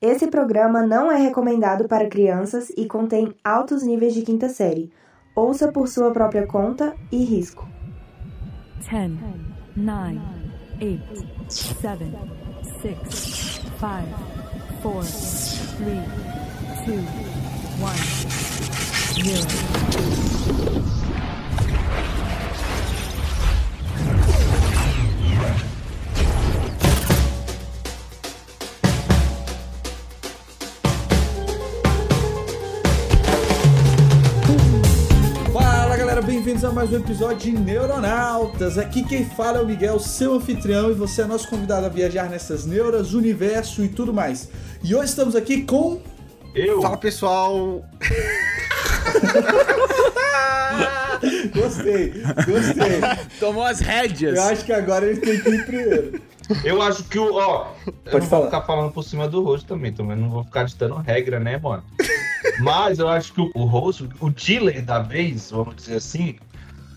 Esse programa não é recomendado para crianças e contém altos níveis de quinta série. Ouça por sua própria conta e risco. 10, 9, 8, 7, 6, 5, 4, 3, 2, 1, 0. A mais um episódio de Neuronautas. Aqui quem fala é o Miguel, seu anfitrião, e você é nosso convidado a viajar nessas neuras, universo e tudo mais. E hoje estamos aqui com. Eu? Fala pessoal! Gostei, gostei. Tomou as rédeas. Eu acho que agora ele tem que ir primeiro. Eu acho que o. Ó, eu Pode não falar. vou ficar falando por cima do host também, também não vou ficar ditando regra, né, mano? Mas eu acho que o, o host, o dealer da vez, vamos dizer assim,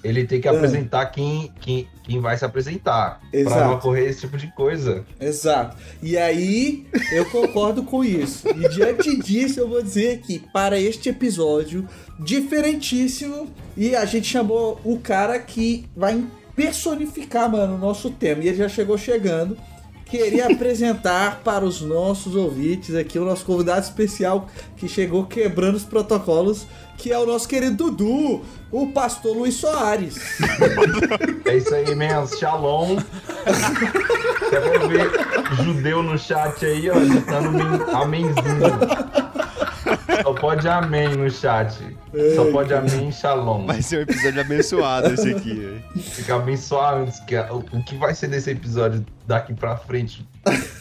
ele tem que Ah. apresentar quem, quem, quem vai se apresentar. Pra Exato. não ocorrer esse tipo de coisa. Exato. E aí, eu concordo com isso. E diante disso, eu vou dizer que para este episódio diferentíssimo, e a gente chamou o cara que vai personificar, mano, o nosso tema. E ele já chegou chegando. Queria apresentar para os nossos ouvintes aqui o nosso convidado especial que chegou quebrando os protocolos, que é o nosso querido Dudu, o pastor Luiz Soares. É isso aí mesmo, shalom. Quero ver judeu no chat aí, ó, ditando men- amenzinho. Só pode amém no chat. Só pode amém e shalom. Vai ser um episódio abençoado esse aqui. Fica abençoado. antes que o, o que vai ser desse episódio daqui pra frente?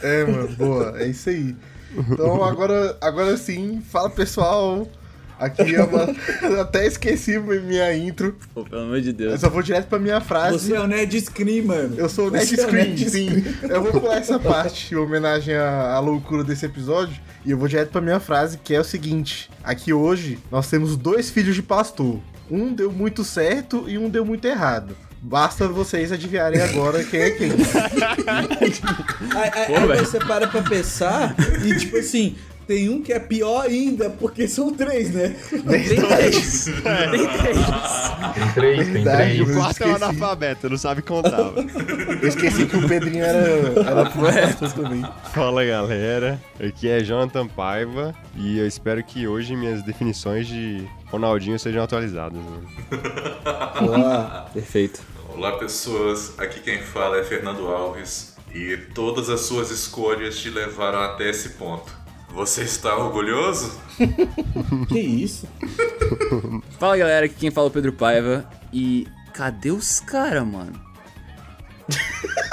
É, mano, boa, é isso aí. Então agora, agora sim, fala pessoal. Aqui é uma. eu até esqueci minha intro. Pô, pelo amor de Eu Deus. só vou direto pra minha frase. Você é o Ned Screen, mano. Eu sou o Ned é Screen, Ned sim. Eu vou pular essa parte em homenagem à, à loucura desse episódio. E eu vou direto pra minha frase, que é o seguinte: aqui hoje nós temos dois filhos de pastor. Um deu muito certo e um deu muito errado. Basta vocês adivinharem agora quem é quem. Aí, aí- Pô, aí você para pra pensar e, tipo assim, tem um que é pior ainda, porque são três, né? Tem três. Tem três. Tem três, tem três. eu O quarto é um analfabeto, não sabe contar. Eu esqueci que o Pedrinho era, era pastor também. Fala galera, aqui é Jonathan Paiva e eu espero que hoje minhas definições de Ronaldinho sejam atualizadas. mano. Boa. Perfeito. Olá pessoas, aqui quem fala é Fernando Alves e todas as suas escolhas te levaram até esse ponto. Você está orgulhoso? Que isso? Fala galera, aqui quem fala é o Pedro Paiva. E cadê os caras, mano?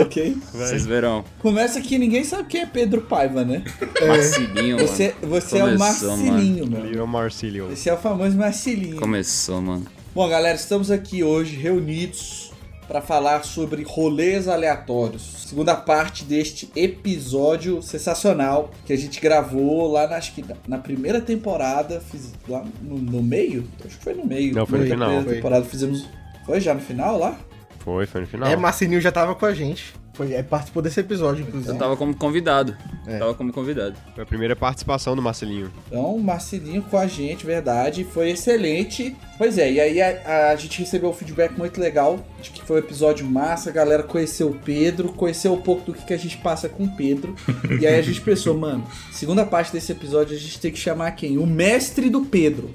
Ok. Vocês verão. Começa que ninguém sabe quem é Pedro Paiva, né? Marcilinho, mano. Você, você é o Começou, Marcilinho, mano. Little Marcilio. Esse é o famoso Marcilinho. Começou, mano. Bom, galera, estamos aqui hoje reunidos para falar sobre rolês aleatórios. Segunda parte deste episódio sensacional que a gente gravou lá na, acho que na, na primeira temporada, fiz lá no, no meio, acho que foi no meio. Não, foi no final. primeira Foi. temporada fizemos, foi já no final lá? Foi, foi no final. É, Marcelinho já tava com a gente. Foi, é, participou desse episódio, inclusive. Eu tava como convidado. É. Tava como convidado. Foi a primeira participação do Marcelinho. Então, o Marcelinho com a gente, verdade, foi excelente. Pois é, e aí a, a gente recebeu um feedback muito legal de que foi um episódio massa, a galera conheceu o Pedro, conheceu um pouco do que, que a gente passa com o Pedro. e aí a gente pensou, mano, segunda parte desse episódio a gente tem que chamar quem? O mestre do Pedro.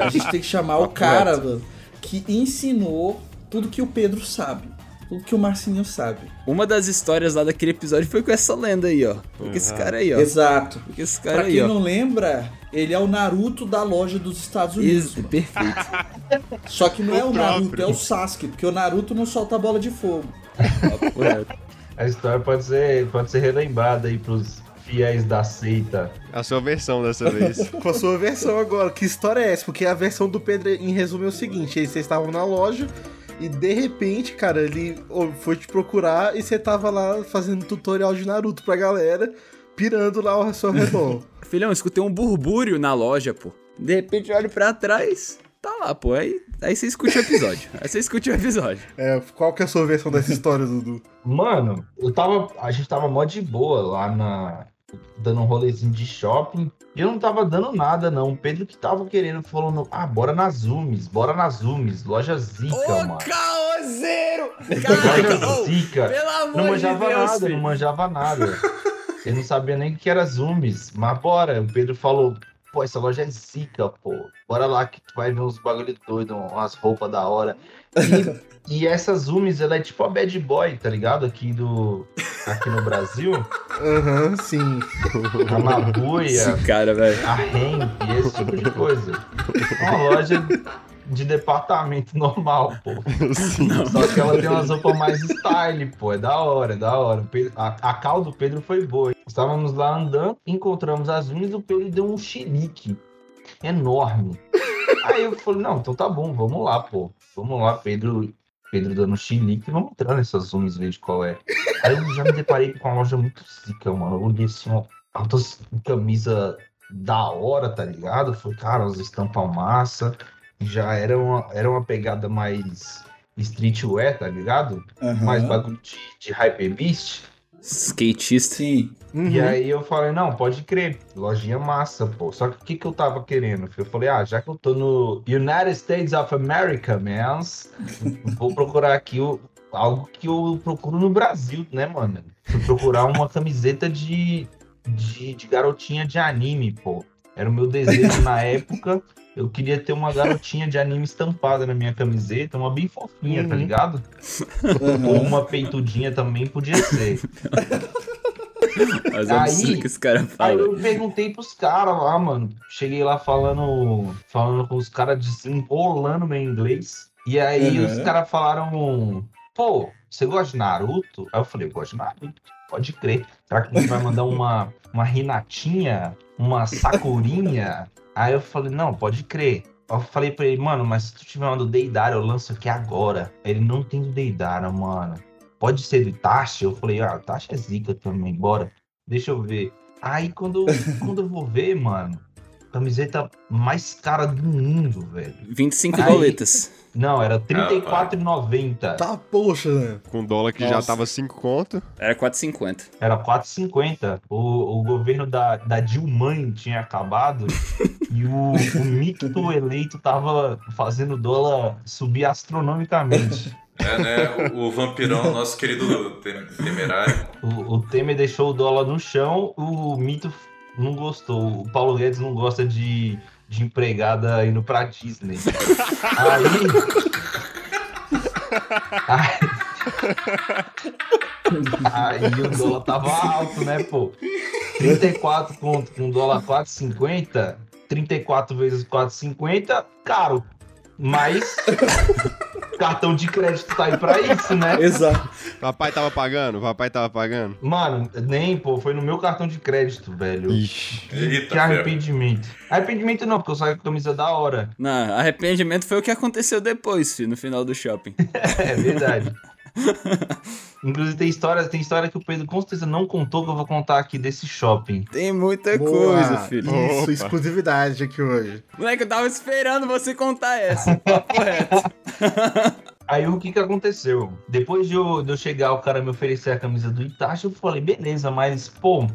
A gente tem que chamar o cara, mano, que ensinou tudo que o Pedro sabe. Tudo que o Marcelinho sabe. Uma das histórias lá daquele episódio foi com essa lenda aí, ó. Foi com esse cara aí, ó. Exato. Com esse cara Pra aí, quem ó. não lembra, ele é o Naruto da loja dos Estados Unidos. Isso, perfeito. Só que não é o O Naruto, é o Sasuke, porque o Naruto não solta bola de fogo. A história pode ser, pode ser relembrada aí pros fiéis da seita. A sua versão dessa vez. Com a sua versão agora. Que história é essa? Porque a versão do Pedro, em resumo, é o seguinte: vocês estavam na loja e de repente, cara, ele foi te procurar e você tava lá fazendo tutorial de Naruto pra galera, pirando lá ao seu redor. Filhão, escutei um burbúrio na loja, pô. De repente eu olho pra trás, tá lá, pô. Aí, aí você escute o episódio. Aí você escute o episódio. é, qual que é a sua versão dessa história, Dudu? Mano, eu tava. A gente tava mó de boa lá na. Dando um rolezinho de shopping. E eu não tava dando nada, não. O Pedro que tava querendo, falando, ah, bora nas Zooms, bora nas Zooms, loja Zica, Ô, mano. caoseiro! Loja Caraca, Zica. pelo amor Não manjava de Deus, nada, filho. não manjava nada. Eu não sabia nem o que era Zooms. Mas bora, o Pedro falou, pô, essa loja é zica, pô. Bora lá que tu vai ver uns bagulho doido, umas roupas da hora. E, e essa Zooms, ela é tipo a bad boy, tá ligado? Aqui do... Aqui no Brasil. Aham, sim. A Mabuia, Esse cara, velho. a Hemp, esse tipo de coisa. Uma loja de departamento normal, pô. Só que ela tem umas roupas mais style, pô. É da hora, é da hora. A, a cal do Pedro foi boa. Estávamos lá andando, encontramos as unhas e o Pedro deu um xerique enorme. Aí eu falei, não, então tá bom, vamos lá, pô. Vamos lá, Pedro. Pedro dando chilique, vamos entrar nessas unhas, ver de qual é. Aí eu já me deparei com uma loja muito zica, mano. Eu olhei assim, ó, altas camisa da hora, tá ligado? Foi, cara, as estampas massa. Já era uma, era uma pegada mais streetwear, tá ligado? Aham. Mais bagulho de, de hypebeast. Skatista. Sim. Uhum. E aí eu falei, não, pode crer, lojinha massa, pô. Só que o que, que eu tava querendo? Eu falei, ah, já que eu tô no United States of America, mans, vou procurar aqui o, algo que eu procuro no Brasil, né, mano? Fui procurar uma camiseta de, de, de garotinha de anime, pô. Era o meu desejo na época. Eu queria ter uma garotinha de anime estampada na minha camiseta, uma bem fofinha, tá Uhum. ligado? Aham. Ou uma peitudinha também podia ser. Mas Aí- absurdo que esse cara Aí fala. eu perguntei pros caras lá, mano. Cheguei lá falando, falando com os caras, desembolando meu inglês. E aí Uhum. os caras falaram, pô, você gosta de Naruto? Aí eu falei, gosto de Naruto. Pode crer. Será que gente vai mandar uma, uma Renatinha? Uma Sakurinha? Aí eu falei, não, pode crer. Eu falei pra ele, mano, mas se tu tiver uma do Deidara, eu lanço aqui agora. Ele não tem do Deidara, mano. Pode ser do Itachi? Eu falei, ah, Itachi é zica também, bora. Deixa eu ver. Aí quando, quando eu vou ver, mano, camiseta mais cara do mundo, velho. 25 Aí- doletas. Não, era R$34,90. Tá, poxa, né? Com dólar que já Nossa. tava 5 conto. Era 4,50. Era 4,50. O, o governo da, da Dilma tinha acabado e o, o micto eleito tava fazendo o dólar subir astronomicamente. É, né? O, o vampirão, nosso querido tem- temerário. O, o Temer deixou o dólar no chão, o mito não gostou. O Paulo Guedes não gosta de, de empregada indo pra Disney. Aí. Aí, o dólar tava alto, né, pô? 34 conto com dólar 4,50, 34 vezes 4,50, caro. Mas cartão de crédito tá aí pra isso, né? Exato. Papai tava pagando? Papai tava pagando? Mano, nem, pô, foi no meu cartão de crédito, velho. Ixi. Eita, Que arrependimento. Arrependimento não, porque eu saí com a camisa da hora. Não, arrependimento foi o que aconteceu depois, filho, no final do shopping. É verdade. Inclusive tem história, tem história que o Pedro com certeza não contou que eu vou contar aqui desse shopping. Tem muita Boa. coisa, filho. Isso, Opa. exclusividade aqui hoje. Moleque, eu tava esperando você contar essa. Papo reto. Aí o que que aconteceu? Depois de eu, de eu chegar, o cara me oferecer a camisa do Itachi, eu falei, beleza, mas, pô,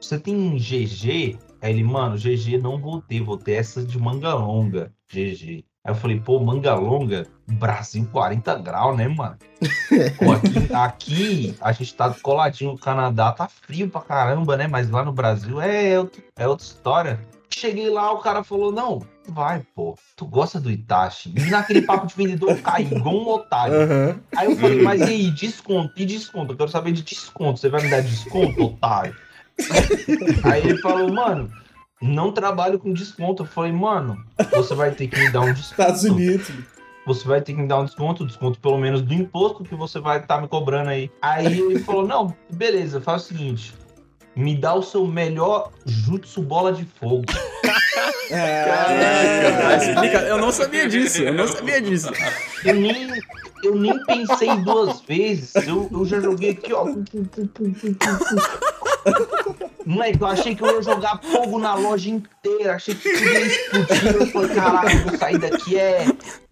você tem GG? Aí ele, mano, GG não vou ter, vou ter essa de manga longa, GG. Aí eu falei, pô, manga longa, Brasil 40 graus, né, mano? Pô, aqui, aqui a gente tá coladinho no Canadá, tá frio pra caramba, né? Mas lá no Brasil é, outro- é outra história. Cheguei lá, o cara falou, não, vai, pô, tu gosta do Itachi? E naquele papo de vendedor eu caí, igual um otário. Aham. Aí eu falei, mas e aí, desconto? E desconto? Eu quero saber de desconto. Você vai me dar desconto, otário? Aí ele falou, mano, não trabalho com desconto. Eu falei, mano, você vai ter que me dar um desconto. Estados Unidos. Você vai ter que me dar um desconto, desconto pelo menos do imposto que você vai estar me cobrando aí. Aí ele falou, não, beleza, faz o seguinte. Me dá o seu melhor jutsu bola de fogo. Ah, explica- Eu não sabia disso, eu não sabia disso. Eu nem, eu nem pensei duas vezes. Eu, eu já joguei aqui, ó. Moleque, eu achei que eu ia jogar fogo na loja inteira. Achei que tudo ia explodir. Eu falei, caralho, vou sair daqui. É,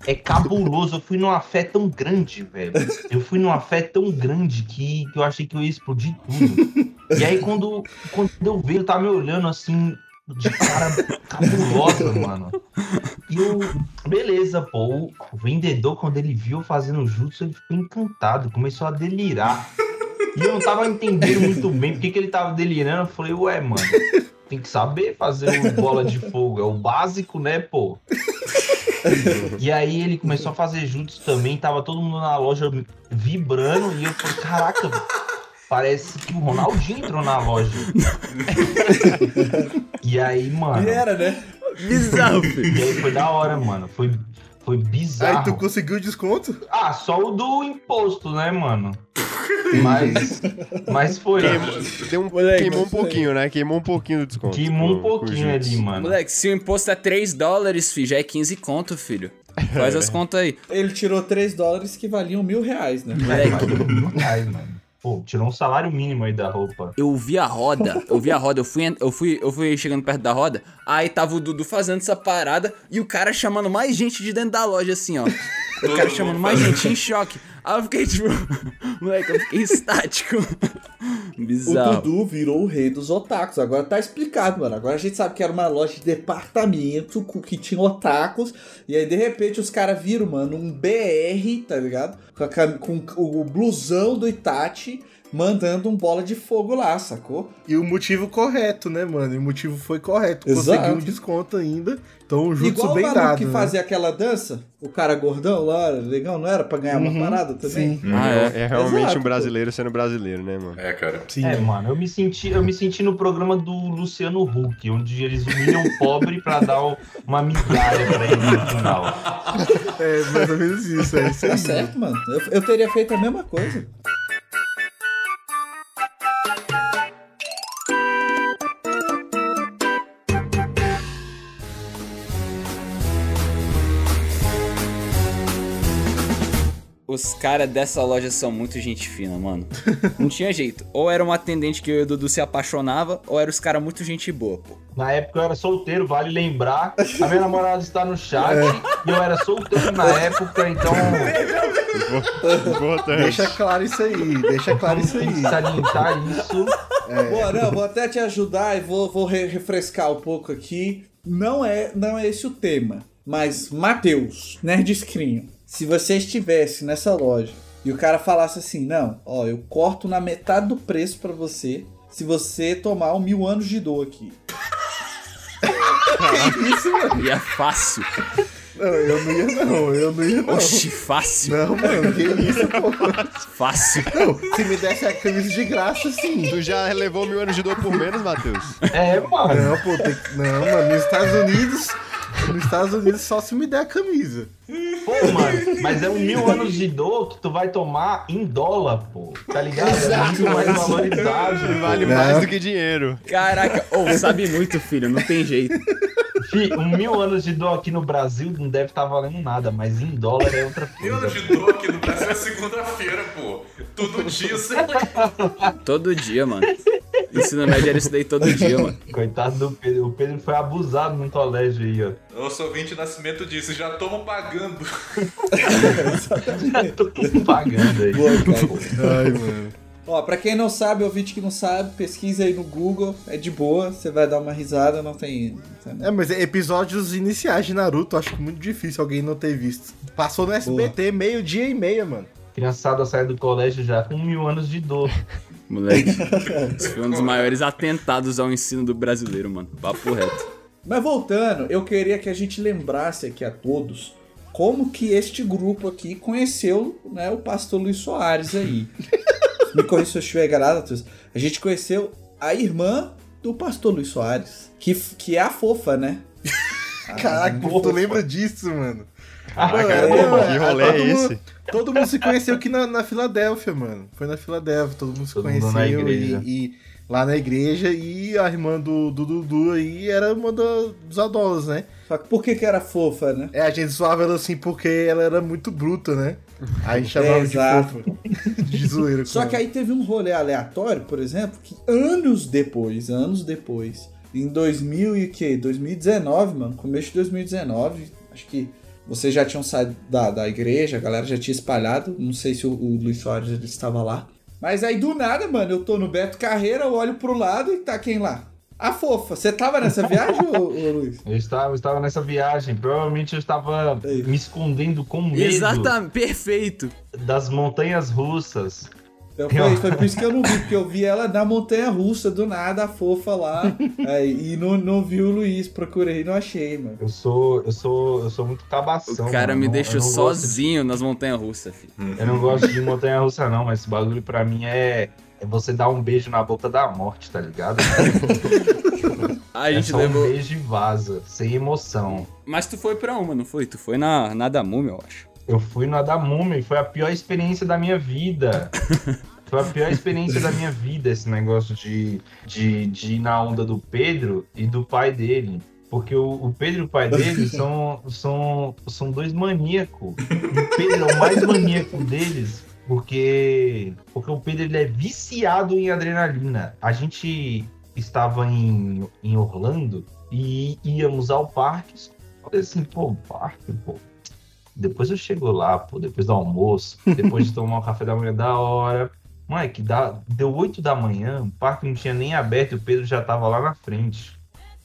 é cabuloso. Eu fui numa fé tão grande, velho. Eu fui numa fé tão grande que, que eu achei que eu ia explodir tudo. E aí quando, quando eu vi, ele tava me olhando assim, de cara cabulosa, mano. E eu, beleza, pô. O vendedor, quando ele viu fazendo jutsu, ele ficou encantado, começou a delirar. E eu não tava entendendo muito bem porque que ele tava delirando. Eu falei, ué, mano, tem que saber fazer o bola de fogo. É o básico, né, pô? E aí ele começou a fazer jutsu também, tava todo mundo na loja vibrando, e eu falei, caraca, parece que o Ronaldinho entrou na loja. e aí, mano. E era, né? Bizarro, filho. E aí foi da hora, mano. Foi, foi bizarro. Aí tu conseguiu o desconto? Ah, só o do imposto, né, mano? Mas, mas foi. Deu um- Moleque, queimou um aí. pouquinho, né? Queimou um pouquinho do desconto. Queimou um com pouquinho ali, mano. Moleque, se o imposto é 3 dólares, filho, já é 15 conto, filho. Faz as contas aí. Ele tirou 3 dólares que valiam mil reais, né? Moleque, Ai, mano. Pô, tirou um salário mínimo aí da roupa. eu vi a roda, eu vi a roda, eu fui, eu fui, eu fui chegando perto da roda, aí tava o Dudu fazendo essa parada e o cara chamando mais gente de dentro da loja, assim, ó. O cara chamando mais gente em choque. Aí eu fiquei tipo, moleque, eu fiquei estático. O Bizarro. Dudu virou o rei dos otakus. Agora tá explicado, mano. Agora a gente sabe que era uma loja de departamento que tinha otakus. E aí, de repente, os caras viram, mano, um BR, tá ligado? Com, a com o blusão do Itachi mandando um bola de fogo lá, sacou? E o motivo correto, né, mano? E o motivo foi correto. Exato. Conseguiu um desconto ainda. Então o jutsu Igual o bem maluco dado. que né? fazia aquela dança, o cara gordão lá, legal, não era pra ganhar Uhum, uma parada também? sim. Ah, É, é realmente Exato, um brasileiro sendo brasileiro, né, mano? É, cara. Sim. É, mano, eu me senti, eu me senti no programa do Luciano Huck, onde eles humilham o pobre pra dar uma migalha pra ele no final. É mais ou menos isso. É isso aí. Tá certo, mano. Eu, eu teria feito a mesma coisa. Os caras dessa loja são muito gente fina, mano. Não tinha jeito. Ou era uma atendente que eu e o Dudu se apaixonava, ou era os caras muito gente boa, pô. Na época eu era solteiro, vale lembrar. A minha namorada está no chat e eu era solteiro na época, então Importante. Deixa claro isso aí. Deixa claro isso aí. salientar isso. Boa, não, vou até te ajudar e vou, vou re- refrescar um pouco aqui. Não é, não é esse o tema. Mas, Matheus, Nerd Screen, se você estivesse nessa loja e o cara falasse assim, não, ó, eu corto na metade do preço pra você se você tomar um mil anos de dor aqui. E é fácil. Não, eu não ia não. Eu não ia não. Oxi, fácil. Não, mano, que isso, pô. Fácil. Não, se me desse a camisa de graça, sim. Tu já levou mil anos de dor por menos, Matheus? É, mano. Não, pô, tem que... Não, mano, nos Estados Unidos... Nos Estados Unidos só se me der a camisa. Pô, mano, mas é um mil anos de dor que tu vai tomar em dólar, pô. Tá ligado? É muito mais valorizado. Vale Não. mais do que dinheiro. Caraca, ou sabe muito, filho, não tem jeito. Fi, um mil anos de dor aqui no Brasil não deve estar valendo nada, mas em dólar é outra Mil coisa. anos de dor aqui no Brasil é segunda-feira, pô. Todo dia você. Todo dia, mano. Ensino médio era isso daí todo dia, mano. Coitado do Pedro. O Pedro foi abusado no colégio aí, ó. Eu sou 20 nascimento disso, já tomo pagando. Tô pagando aí. Boa, cara. Ai, mano. Ó, pra quem não sabe, ouvinte que não sabe, pesquisa aí no Google, é de boa, você vai dar uma risada, não tem... É, mas episódios iniciais de Naruto, acho que muito difícil alguém não ter visto. Passou no SBT meio-dia e meia, mano. Criançada sai do colégio já com mil anos de dor. Moleque, esse foi um dos maiores atentados ao ensino do brasileiro, mano. Papo reto. Mas voltando, eu queria que a gente lembrasse aqui a todos como que este grupo aqui conheceu né, o pastor Luiz Soares aí. Me corrija se eu estiver enganado, Matheus. A gente conheceu a irmã do pastor Luiz Soares, que, que é a fofa, né? Caraca, tu lembra disso, mano? Caraca, é, que rolê todo é mundo- esse? Todo mundo se conheceu aqui na, na Filadélfia, mano. Foi na Filadélfia, todo mundo se Todo mundo conheceu na e, e lá na igreja e a irmã do, do Dudu aí era uma da- dos adolos, né? Só que por que que era fofa, né? É, a gente zoava ela assim porque ela era muito bruta, né? Aí a gente chamava de exato. fofa. De zoeira. Só ela. que aí teve um rolê aleatório, por exemplo, que anos depois, anos depois, em 2000 e que 2019, mano, começo de 2019, acho que vocês já tinham saído da, da igreja, a galera já tinha espalhado, não sei se o, o Luiz Soares ele estava lá, Mas aí do nada, mano, eu tô no Beto Carreira, eu olho pro lado e tá quem lá? A fofa. Você tava nessa viagem, ô, ô, Luiz? Eu estava, eu estava nessa viagem. Provavelmente eu estava me escondendo com medo Exatamente, perfeito. das montanhas russas. Então foi, foi por isso que eu não vi, porque eu vi ela na montanha russa, do nada, a fofa lá. aí, e não, não vi o Luiz, procurei e não achei, mano. Eu sou, eu sou, eu sou muito cabação. O cara mano. me deixou não gosto sozinho nas montanhas russas, filho. eu não gosto de montanha russa, não, mas esse bagulho pra mim é, é você dar um beijo na boca da morte, tá ligado? A é gente só levou. um beijo e vaza, sem emoção. Mas tu foi pra uma, não foi? Tu foi na, na da múmia, eu acho. Eu fui na da Múmia e foi a pior experiência da minha vida. Foi a pior experiência da minha vida esse negócio de, de, de ir na onda do Pedro e do pai dele. Porque o, o Pedro e o pai dele são, são, são dois maníacos. E o Pedro é o mais maníaco deles. Porque, porque o Pedro ele é viciado em adrenalina. A gente estava em, em Orlando e íamos ao parque. Falei assim, pô, parque, pô. Depois eu chego lá, pô, depois do almoço, depois de tomar um café da manhã da hora. Mike, dá, deu 8 da manhã, o parque não tinha nem aberto e o Pedro já tava lá na frente.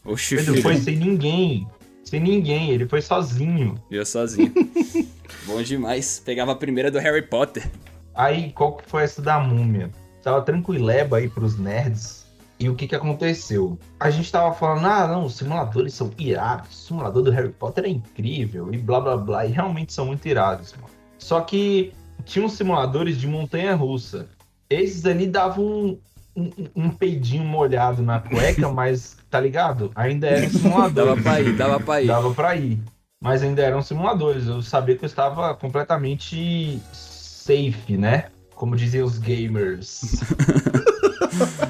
Oxi, O Pedro filho. foi sem ninguém. Sem ninguém, ele foi sozinho. Eu sozinho. Bom demais. Pegava a primeira do Harry Potter. Aí, qual que foi essa da múmia? Tava tranquileba aí pros nerds. E o que que aconteceu? A gente tava falando, ah, não, os simuladores são irados. O simulador do Harry Potter é incrível e blá blá blá. E realmente são muito irados, mano. Só que tinha uns simuladores de montanha-russa. Esses ali davam um, um, um peidinho molhado na cueca, mas, tá ligado? Ainda era um simulador. Dava pra ir, dava pra ir. Dava pra ir. Mas ainda eram simuladores. Eu sabia que eu estava completamente safe, né? Como dizem os gamers.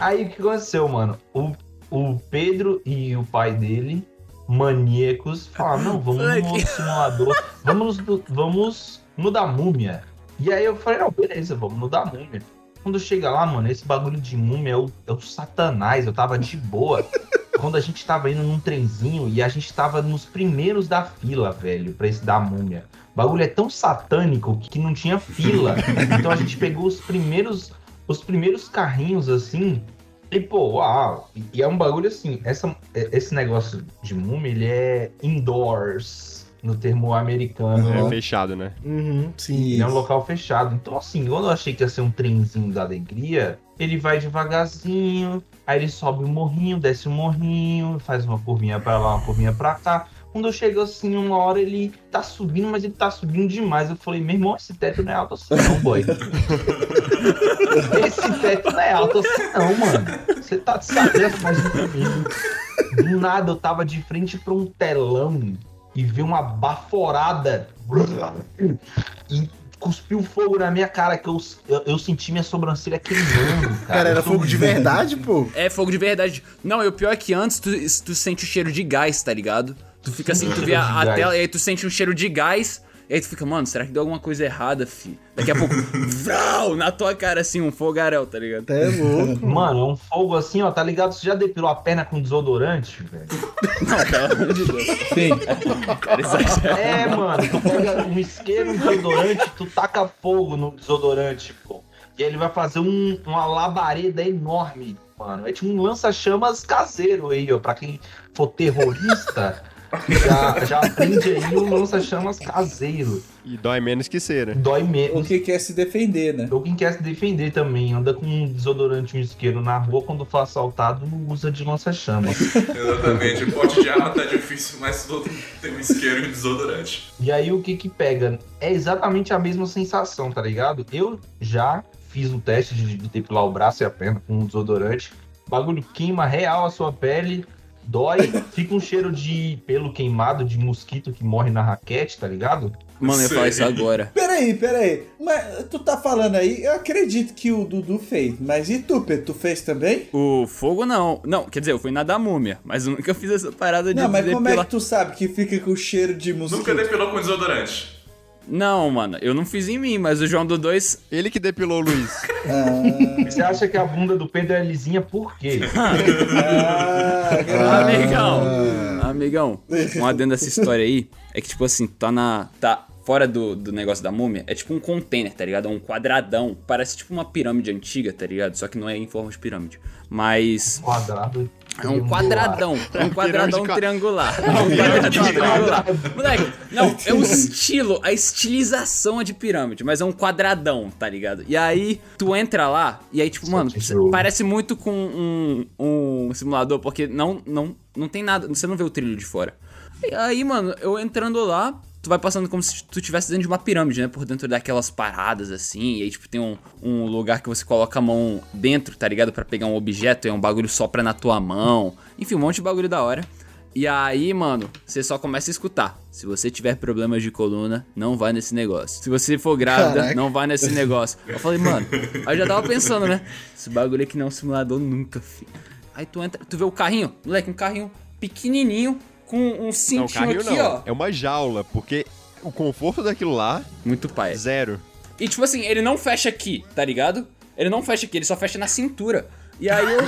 Aí o que aconteceu, mano? O, o Pedro e o pai dele, maníacos, falaram: não, vamos no Moleque. simulador, vamos, no- vamos no da múmia. E aí eu falei: não, beleza, vamos no da múmia. Quando chega lá, mano, esse bagulho de múmia é o, é o satanás, eu tava de boa. Quando a gente tava indo num trenzinho e a gente tava nos primeiros da fila, velho, pra esse da múmia. O bagulho é tão satânico que não tinha fila. Então a gente pegou os primeiros, os primeiros carrinhos assim. E, pô, uau! E- é um bagulho assim, essa, é- esse negócio de múmia, ele é indoors, no termo americano. É fechado, né? Uhum, sim. Ele é um local fechado. Então, assim, quando eu achei que ia ser um trenzinho da alegria, ele vai devagarzinho, aí ele sobe um morrinho, desce um morrinho, faz uma curvinha pra lá, uma curvinha pra cá. Quando eu chego assim, uma hora ele tá subindo, mas ele tá subindo demais. Eu falei, meu irmão, esse teto não é alto assim, não, boy. esse teto não é alto assim, não, mano. Você tá de mais comigo. Do nada eu tava de frente pra um telão e vi uma baforada e cuspiu fogo na minha cara que eu, eu, eu senti minha sobrancelha queimando, cara. Cara, era fogo de verdade, pô. É fogo de verdade. Não, e o pior é que antes tu, tu sente o cheiro de gás, tá ligado? Tu fica assim, tu vê Cheiro a, a tela e aí tu sente um cheiro de gás. E aí tu fica, mano, será que deu alguma coisa errada, fi? Daqui a pouco, vrau, na tua cara assim, um fogaréu, tá ligado? Até louco. Mano, é um fogo assim, ó, tá ligado? Você já depilou a perna com desodorante, velho? Não, pelo amor de Deus. Sim. Cara, exagera. É, mano, tu pega um isqueiro, um desodorante, tu taca fogo no desodorante, pô. E aí ele vai fazer um- uma labareda enorme, mano. É tipo um lança-chamas caseiro aí, ó. Pra quem for terrorista, já, já aprende aí um lança-chamas caseiro. E dói menos que cera. Dói O menos. que quer se defender, né? Ou quem quer se defender também, anda com um desodorante e um isqueiro na rua, quando for assaltado, não usa de lança-chamas. Exatamente. O pote de arma tá difícil, mas todo mundo tem um isqueiro e um desodorante. E aí o que que pega? É exatamente a mesma sensação, tá ligado? Eu já fiz o teste de, de depilar o braço e a perna com um desodorante. O bagulho queima real a sua pele, dói, fica um cheiro de pelo queimado, de mosquito que morre na raquete, tá ligado? Mano, eu ia falar isso agora. Peraí, peraí. Mas tu tá falando aí, eu acredito que o Dudu fez. Mas e tu, Pedro? Tu fez também? O fogo não. Não, quer dizer, eu fui na da múmia, mas eu nunca fiz essa parada de Não, mas como é que tu sabe que fica com cheiro de mosquito? Nunca depilou com desodorante. Não, mano, eu não fiz em mim, mas o João do 2. Ele que depilou o Luiz. Você acha que a bunda do Pedro é lisinha por quê? Ah, Amigão! Amigão, um adendo dessa história aí é que, tipo assim, tá na. Tá fora do, do negócio da múmia, é tipo um container, tá ligado? É um quadradão. Parece tipo uma pirâmide antiga, tá ligado? Só que não é em forma de pirâmide. Mas. Quadrado. É um quadradão. É um quadradão triangular. É um quadradão triangular. Moleque, não, é o estilo, a estilização é de pirâmide, mas é um quadradão, tá ligado? E aí, tu entra lá, e aí, tipo, mano, parece muito com um, um simulador, porque não, não, não tem nada, você não vê o trilho de fora. E aí, mano, eu entrando lá, tu vai passando como se tu estivesse dentro de uma pirâmide, né? Por dentro daquelas paradas assim. E aí, tipo, tem um, um lugar que você coloca a mão dentro, tá ligado? Pra pegar um objeto, e é um bagulho sopra na tua mão. Enfim, um monte de bagulho da hora. E aí, mano, você só começa a escutar. Se você tiver problemas de coluna, não vai nesse negócio. Se você for grávida, Caraca. não vai nesse negócio. Eu falei, mano, aí eu já tava pensando, né? Esse bagulho aqui não é um simulador nunca, filho. Aí tu entra, tu vê o carrinho, moleque, um carrinho pequenininho com um Não, cintinho carrinho aqui, não. ó. É uma jaula, porque o conforto daquilo lá, Muito pai. zero. E tipo assim, ele não fecha aqui, tá ligado? Ele não fecha aqui, ele só fecha na cintura. E aí eu.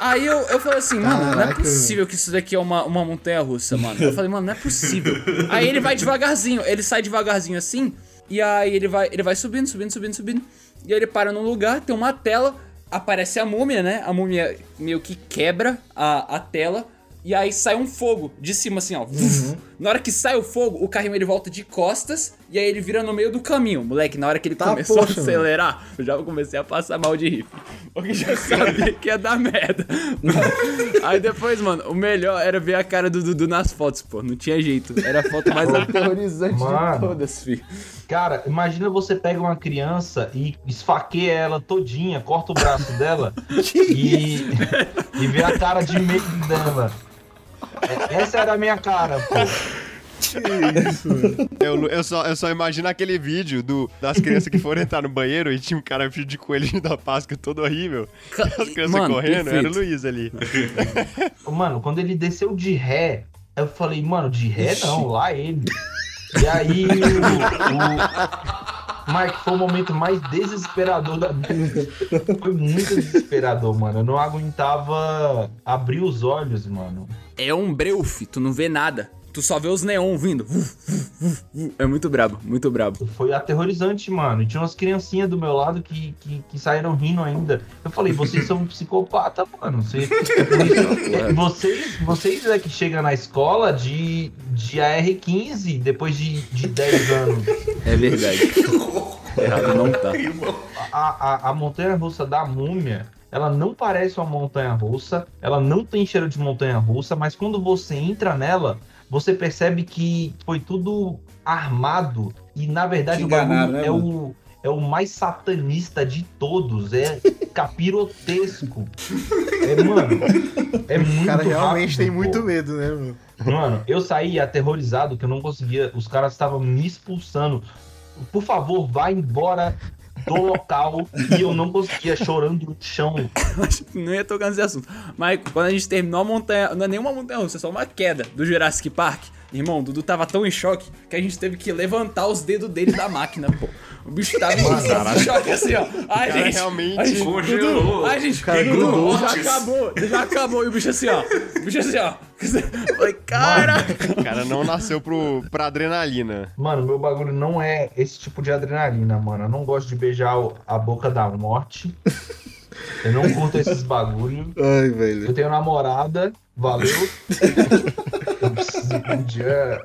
Aí eu, eu falei assim, mano, não é Caraca. possível que isso daqui é uma, uma montanha russa, mano. Eu falei, mano, não é possível. Aí ele vai devagarzinho, ele sai devagarzinho assim, e aí ele vai, ele vai subindo, subindo, subindo, subindo. E aí ele para num lugar, tem uma tela, aparece a múmia, né? A múmia meio que quebra a, a tela. E aí sai um fogo de cima, assim, ó. Na hora que sai o fogo, o carrinho ele volta de costas e aí ele vira no meio do caminho. Moleque, na hora que ele Tá, começou poxa, a acelerar, eu já comecei a passar mal de rir. Porque já sabia que ia dar merda. aí depois, mano, o melhor era ver a cara do Dudu nas fotos, pô. Não tinha jeito. Era a foto mais aterrorizante de Mano. todas, filho. Cara, imagina você pega uma criança e esfaqueia ela todinha, corta o braço dela e, e vê a cara de medo dela. É- Essa era a minha cara, pô. Eu, eu, só, eu só imagino aquele vídeo do, das crianças que foram entrar no banheiro e tinha um cara vestido de coelhinho da Páscoa todo horrível. As crianças Mano, correndo, era o perfeito. Luiz ali. Mano, quando ele desceu de ré, eu falei, mano, de ré não, lá ele. E aí, o, o... Mike, foi o momento mais desesperador da vida. Foi muito desesperador, mano. Eu não aguentava abrir os olhos, mano. É um breufe, tu não vê nada. Tu só vê os neon vindo. É muito brabo, muito brabo. Foi aterrorizante, mano. E tinha umas criancinhas do meu lado que, que, que saíram rindo ainda. Eu falei, vocês são um psicopata, mano. Você, é por isso- é, vocês, vocês é que chegam na escola de, de AR-15 depois de, de 10 anos. É verdade. Errado não tá. A, a, a montanha russa da múmia, ela não parece uma montanha russa, ela não tem cheiro de montanha russa, mas quando você entra nela, você percebe que foi tudo armado e na verdade o bagulho né, é o é o mais satanista de todos, é capirotesco. É, mano, é muito O cara realmente rápido, tem pô. muito medo, né, meu? Mano, eu saí aterrorizado que eu não conseguia. Os caras estavam me expulsando. Por favor, vá embora do local. E eu não conseguia, chorando no chão. Não ia tocar nesse assunto. Mas quando a gente terminou a montanha. Não é nenhuma montanha russa, é só uma queda do Jurassic Park. Irmão, o Dudu tava tão em choque que a gente teve que levantar os dedos dele da máquina, pô. O bicho tava em choque assim, ó. Ai, cara gente. realmente ai, gente, congelou. Dudu, ai, gente, cara Dudu, grudou. já acabou, já acabou. E o bicho assim, ó. O bicho assim, ó. Eu Falei, caraca. O cara não nasceu pro, pra adrenalina. Mano, meu bagulho não é esse tipo de adrenalina, mano. Eu não gosto de beijar a boca da morte. Eu não curto esses bagulho. Ai, Eu velho. tenho namorada, valeu. Eu preciso um dia,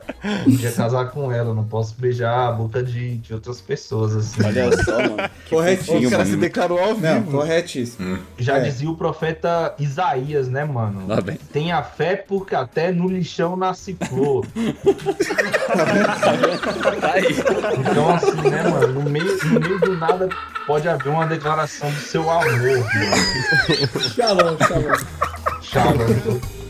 um dia casar com ela. eu Não posso beijar a boca de, de outras pessoas, assim. Olha só, mano. Corretíssimo. O cara se declarou ao Não, vivo. corretíssimo. Já É. dizia o profeta Isaías, né, mano? Lá vem. Tenha fé porque até no lixão nasce flor. Tá. Então, assim, né, mano? No meio, no meio do nada pode haver uma declaração do seu amor, mano. Shalom, shalom. Shalom.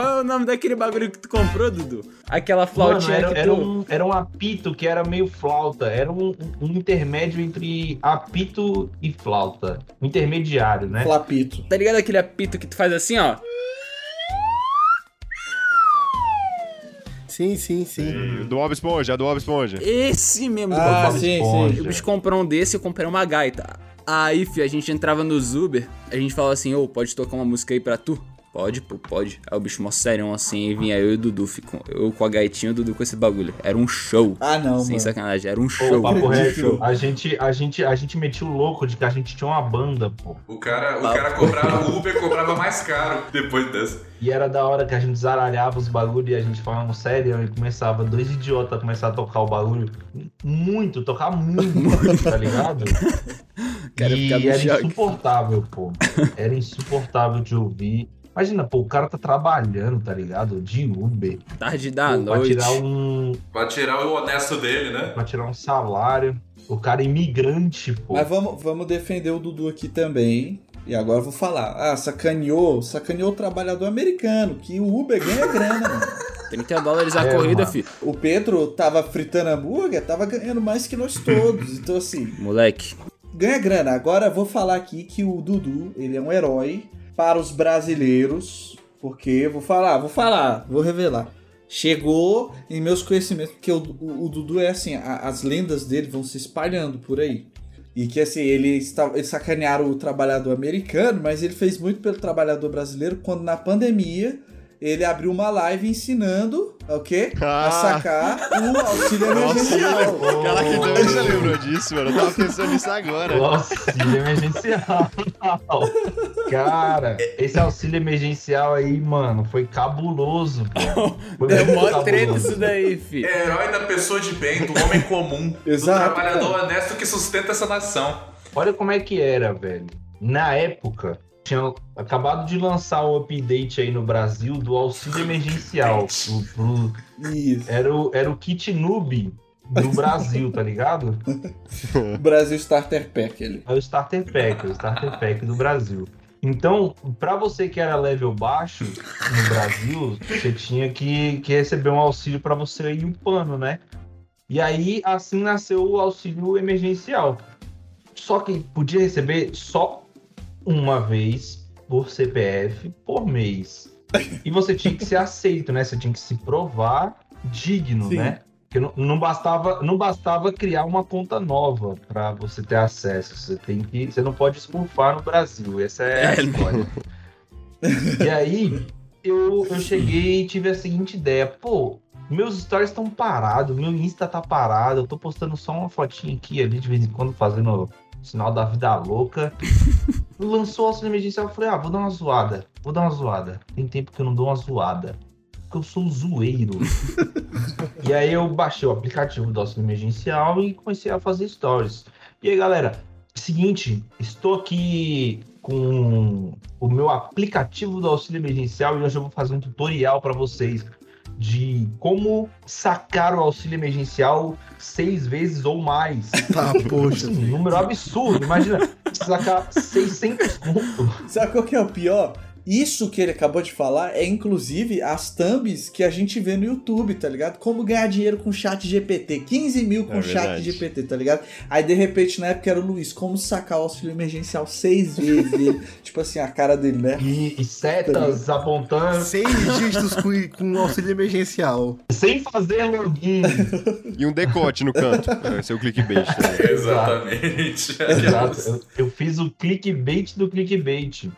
Qual é o nome daquele bagulho que tu comprou, Dudu? Aquela Mano, flautinha era, que tu... era um, era um apito que era meio flauta. Era um, um intermédio entre apito e flauta. Um intermediário, né? Flapito. Tá ligado aquele apito que tu faz assim, ó? Sim, sim, sim. Do Bob Esponja, a do Bob Esponja. Esse mesmo do Ah, Bob sim, Esponja. sim. O bicho comprou um desse e eu comprei uma gaita. Aí, fi, a gente entrava no Uber, a gente falava assim, ô, pode tocar uma música aí pra tu? Pode, pô, pode. Aí o bicho mó sério assim, e vinha eu e o Dudu, fico, eu com a gaitinha e o Dudu com esse bagulho. Era um show. Ah, não, Sem mano. sacanagem, era um show. papo acredito. reto, a gente, a, gente, a gente metia o louco de que a gente tinha uma banda, pô. O cara, o cara cobrava, o Uber cobrava mais caro depois dessa. E era da hora que a gente zaralhava os bagulho e a gente falava sério e começava, dois idiotas a começar a tocar o bagulho muito, tocar muito, tá ligado? Cara, e era choque. insuportável, pô. Era insuportável de ouvir. Imagina, pô, o cara tá trabalhando, tá ligado? De Uber. Tarde da pô, pra noite. tirar um. Pra tirar o honesto dele, né? Pra tirar um salário. O cara é imigrante, pô. Mas vamos, vamos defender o Dudu aqui também. E agora eu vou falar. Ah, sacaneou, sacaneou o trabalhador americano, que o Uber ganha grana, mano. 30 dólares a É, corrida, mano. fi. O Pedro tava fritando hambúrguer, tava ganhando mais que nós todos. Então, assim, Moleque. ganha grana. Agora eu vou falar aqui que o Dudu, ele é um herói para os brasileiros. Porque, vou falar, vou falar, vou revelar. Chegou em meus conhecimentos, porque o, o- o Dudu é assim, a- as lendas dele vão se espalhando por aí. E que assim, ele está, eles sacanearam o trabalhador americano, mas ele fez muito pelo trabalhador brasileiro quando na pandemia ele abriu uma live ensinando o quê? A Ah. sacar o auxílio emergencial. Caraca, então você lembrou disso, mano. Eu tava pensando nisso agora. Auxílio emergencial. Cara, esse auxílio emergencial aí, mano, foi cabuloso, pô. Foi Deu mó treta isso daí, fi. É herói da pessoa de bem, do homem comum, Exato, do trabalhador honesto que sustenta essa nação. Olha como é que era, velho. Na época, tinha acabado de lançar o update aí no Brasil do auxílio emergencial. Pro- pro- Isso. era, o, era o kit noob do Brasil, tá ligado? Brasil Starter Pack ele. É o Starter Pack, o Starter Pack do Brasil. Então, pra você que era level baixo no Brasil, você tinha que, que receber um auxílio pra você ir upando, né? E aí, assim nasceu o auxílio emergencial. Só que podia receber só uma vez por CPF por mês. E você tinha que ser aceito, né? Você tinha que se provar digno, Sim. né? Porque não, não bastava, não bastava criar uma conta nova para você ter acesso. Você tem que, você não pode escurfar no Brasil. Essa é a É. história. e aí eu, eu cheguei e tive a seguinte ideia: pô, meus stories estão parados, meu Insta tá parado, eu tô postando só uma fotinha aqui ali de vez em quando fazendo sinal da vida louca. Lançou o auxílio emergencial, eu falei, ah, vou dar uma zoada, vou dar uma zoada. Tem tempo que eu não dou uma zoada. Porque eu sou zoeiro. e aí eu baixei o aplicativo do auxílio emergencial e comecei a fazer stories. E aí, galera, seguinte, estou aqui com o meu aplicativo do auxílio emergencial e hoje eu vou fazer um tutorial para vocês de como sacar o auxílio emergencial seis vezes ou mais. Tá, poxa. Um número absurdo. Imagina, sacar 600 conto. Sabe qual que é o pior? Isso que ele acabou de falar é inclusive as thumbs que a gente vê no YouTube, tá ligado? Como ganhar dinheiro com chat GPT. 15 mil com É chat. GPT, tá ligado? Aí de repente na época era o Luiz, como sacar o auxílio emergencial seis vezes. Ele, tipo assim, a cara dele, né? E, e setas apontando Seis dígitos com, com auxílio emergencial. sem fazer login. E um decote no canto. Vai ser o clickbait também. Exatamente. Exato. Eu, eu fiz o clickbait do clickbait.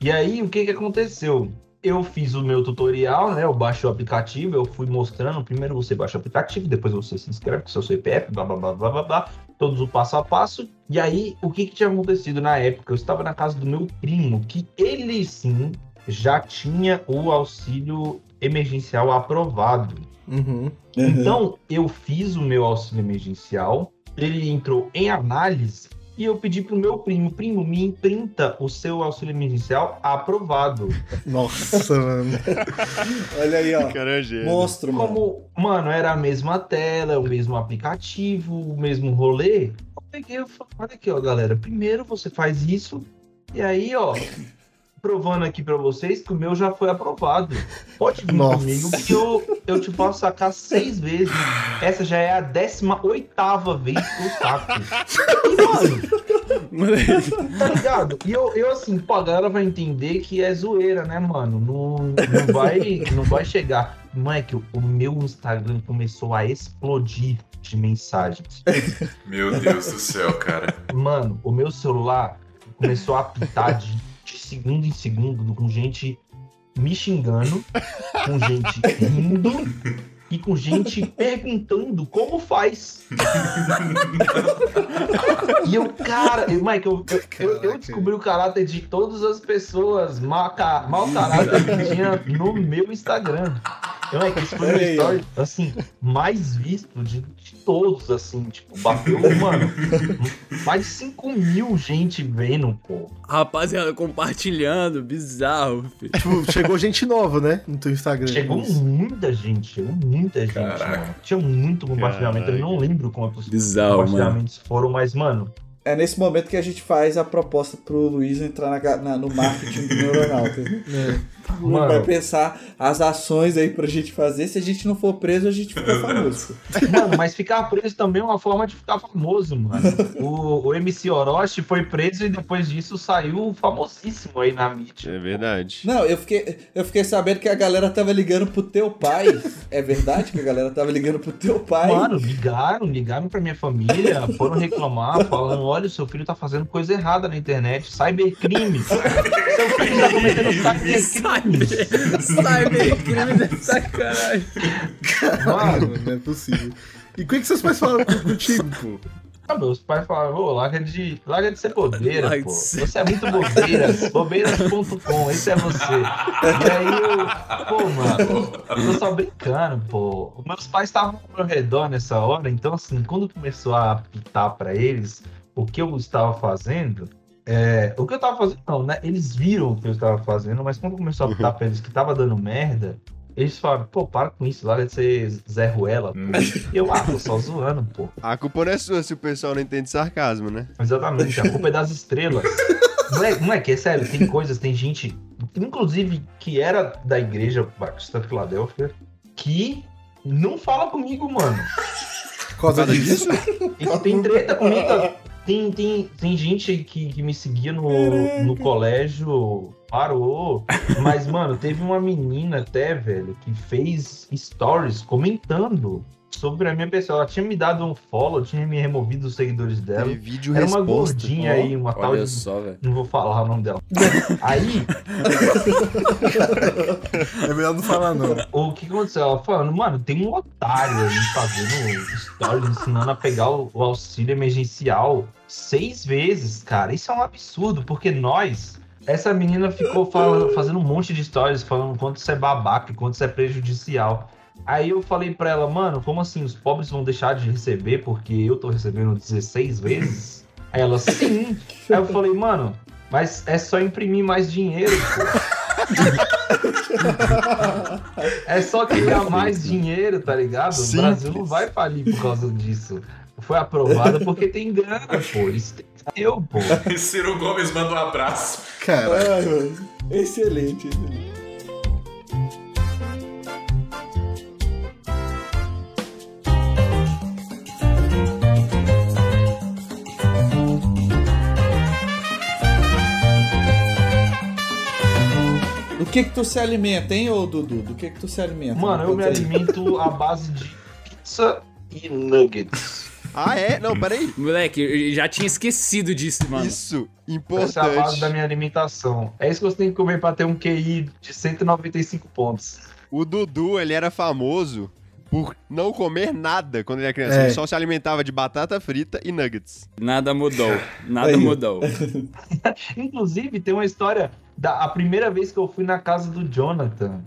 E aí, o que que aconteceu? Eu fiz o meu tutorial, né? Eu baixei o aplicativo, eu fui mostrando. Primeiro você baixa o aplicativo, depois você se inscreve com seu CPF, blá blá blá blá blá blá. Todos o passo a passo. E aí, o que que tinha acontecido na época? Eu estava na casa do meu primo, que ele sim já tinha o auxílio emergencial aprovado. Uhum. Então, eu fiz o meu auxílio emergencial, ele entrou em análise e eu pedi pro meu primo, primo, me imprinta o seu auxílio emergencial aprovado. Nossa, mano. Olha aí, ó. Cara, é. Monstro, mano. Como, mano, era a mesma tela, o mesmo aplicativo, o mesmo rolê, eu peguei e falei, olha aqui, ó, galera, primeiro você faz isso e aí, ó, provando aqui pra vocês que o meu já foi aprovado. Pode vir Nossa. comigo que eu, eu te posso sacar seis vezes. Essa já é a décima oitava vez que eu saco. E, mano, tá ligado? E eu, eu assim, pô, a galera vai entender que é zoeira, né, mano? Não, não, vai, não vai chegar. moleque, o meu Instagram começou a explodir de mensagens. Meu Deus do céu, cara. Mano, o meu celular começou a apitar de, de segundo em segundo com gente me xingando, com gente rindo e com gente perguntando como faz. e eu, cara, Mike, eu, eu- eu, descobri o caráter de todas as pessoas mal, mau caráter que tinha no meu Instagram. Eu, Mike, esse foi o Olha aí, story, assim, mais visto de, de todos, assim, tipo, bateu, mano, mais de 5 mil gente vendo, pô. Rapaziada, compartilhando, bizarro, filho. Tipo, chegou gente nova, né? No teu Instagram. Chegou Isso. muita gente, chegou muita gente, Caraca. mano. Tinha muito compartilhamento, eu Caraca. não lembro quantos Bizarro, mano. compartilhamentos foram, mas, mano, É nesse momento que a gente faz a proposta pro Luiz entrar na, na- no marketing do Neuronautas. Né? Mano. vai pensar as ações aí pra gente fazer. Se a gente não for preso, a gente fica famoso. Mano, mas ficar preso também é uma forma de ficar famoso, mano. O, o MC Orochi foi preso e depois disso saiu famosíssimo aí na mídia. É verdade. Não, eu fiquei, eu fiquei sabendo que a galera tava ligando pro teu pai. É verdade que a galera tava ligando pro teu pai? Mano, ligaram, ligaram pra minha família, foram reclamar, falando: olha, o seu filho tá fazendo coisa errada na internet, cybercrime. seu filho tá cometendo cybercrime. Cybercrime de sacanagem. Mano, Não é possível. E o que, que seus pais falaram contigo, pô? Ah, meus pais falaram, ô, larga de, larga de ser bobeira, pô. Você é muito bobeiras, bobeiras.com, esse é você. E aí eu, pô, mano, eu tô só brincando, pô. Meus pais estavam ao meu redor nessa hora, então assim, quando começou a apitar pra eles o que eu estava fazendo, é, o que eu tava fazendo não, né? Eles viram o que eu estava fazendo, mas quando começou a apitar pra eles que tava dando merda, eles falaram, pô, para com isso, larga de ser Zé Ruela, pô. E eu, ah, tô só zoando, pô. A culpa não é sua se o pessoal não entende sarcasmo, né? Exatamente, a culpa é das estrelas. Moleque, moleque, é sério, tem coisas, tem gente, inclusive que era da igreja Batista Filadélfia, que não fala comigo, mano. Por causa disso? E que tem treta comigo. Tem, tem, tem gente que, que me seguia no, no colégio, parou. Mas, mano, teve uma menina até, velho, que fez stories comentando sobre a minha pessoa. Ela tinha me dado um follow, tinha me removido os seguidores dela. Teve vídeo Era uma resposta. gordinha aí, uma tal Olha de só, velho. não vou falar o nome dela. Aí, É melhor não falar, não. o que aconteceu? Ela falando, mano, tem um otário aí fazendo stories, ensinando a pegar o, o auxílio emergencial seis vezes, cara. Isso é um absurdo, porque nós. Essa menina ficou falando, fazendo um monte de stories, falando quanto isso é babaca, quanto isso é prejudicial. Aí eu falei pra ela, mano, como assim? Os pobres vão deixar de receber porque eu tô recebendo 16 vezes? Aí ela, sim. Aí eu falei, mano, mas é só imprimir mais dinheiro, pô. É só criar mais dinheiro, tá ligado? O Simples. Brasil não vai falir por causa disso. Foi aprovado porque tem grana, pô. Isso tem eu, pô. E Ciro Gomes manda um abraço. Cara, Ai, mano. Excelente, excelente. Do que que tu se alimenta, hein, ô Dudu? Do que que tu se alimenta? Mano, eu me alimento à base de pizza e nuggets. Ah, é? Não, peraí. Moleque, eu já tinha esquecido disso, mano. Isso, Essa é a base importante. da minha alimentação. É isso que você tem que comer pra ter um QI de 195 pontos. O Dudu, ele era famoso por não comer nada quando ele era criança. É. Ele só se alimentava de batata frita e nuggets. Nada mudou. Nada Aí. mudou. Inclusive, tem uma história da a primeira vez que eu fui na casa do Jonathan.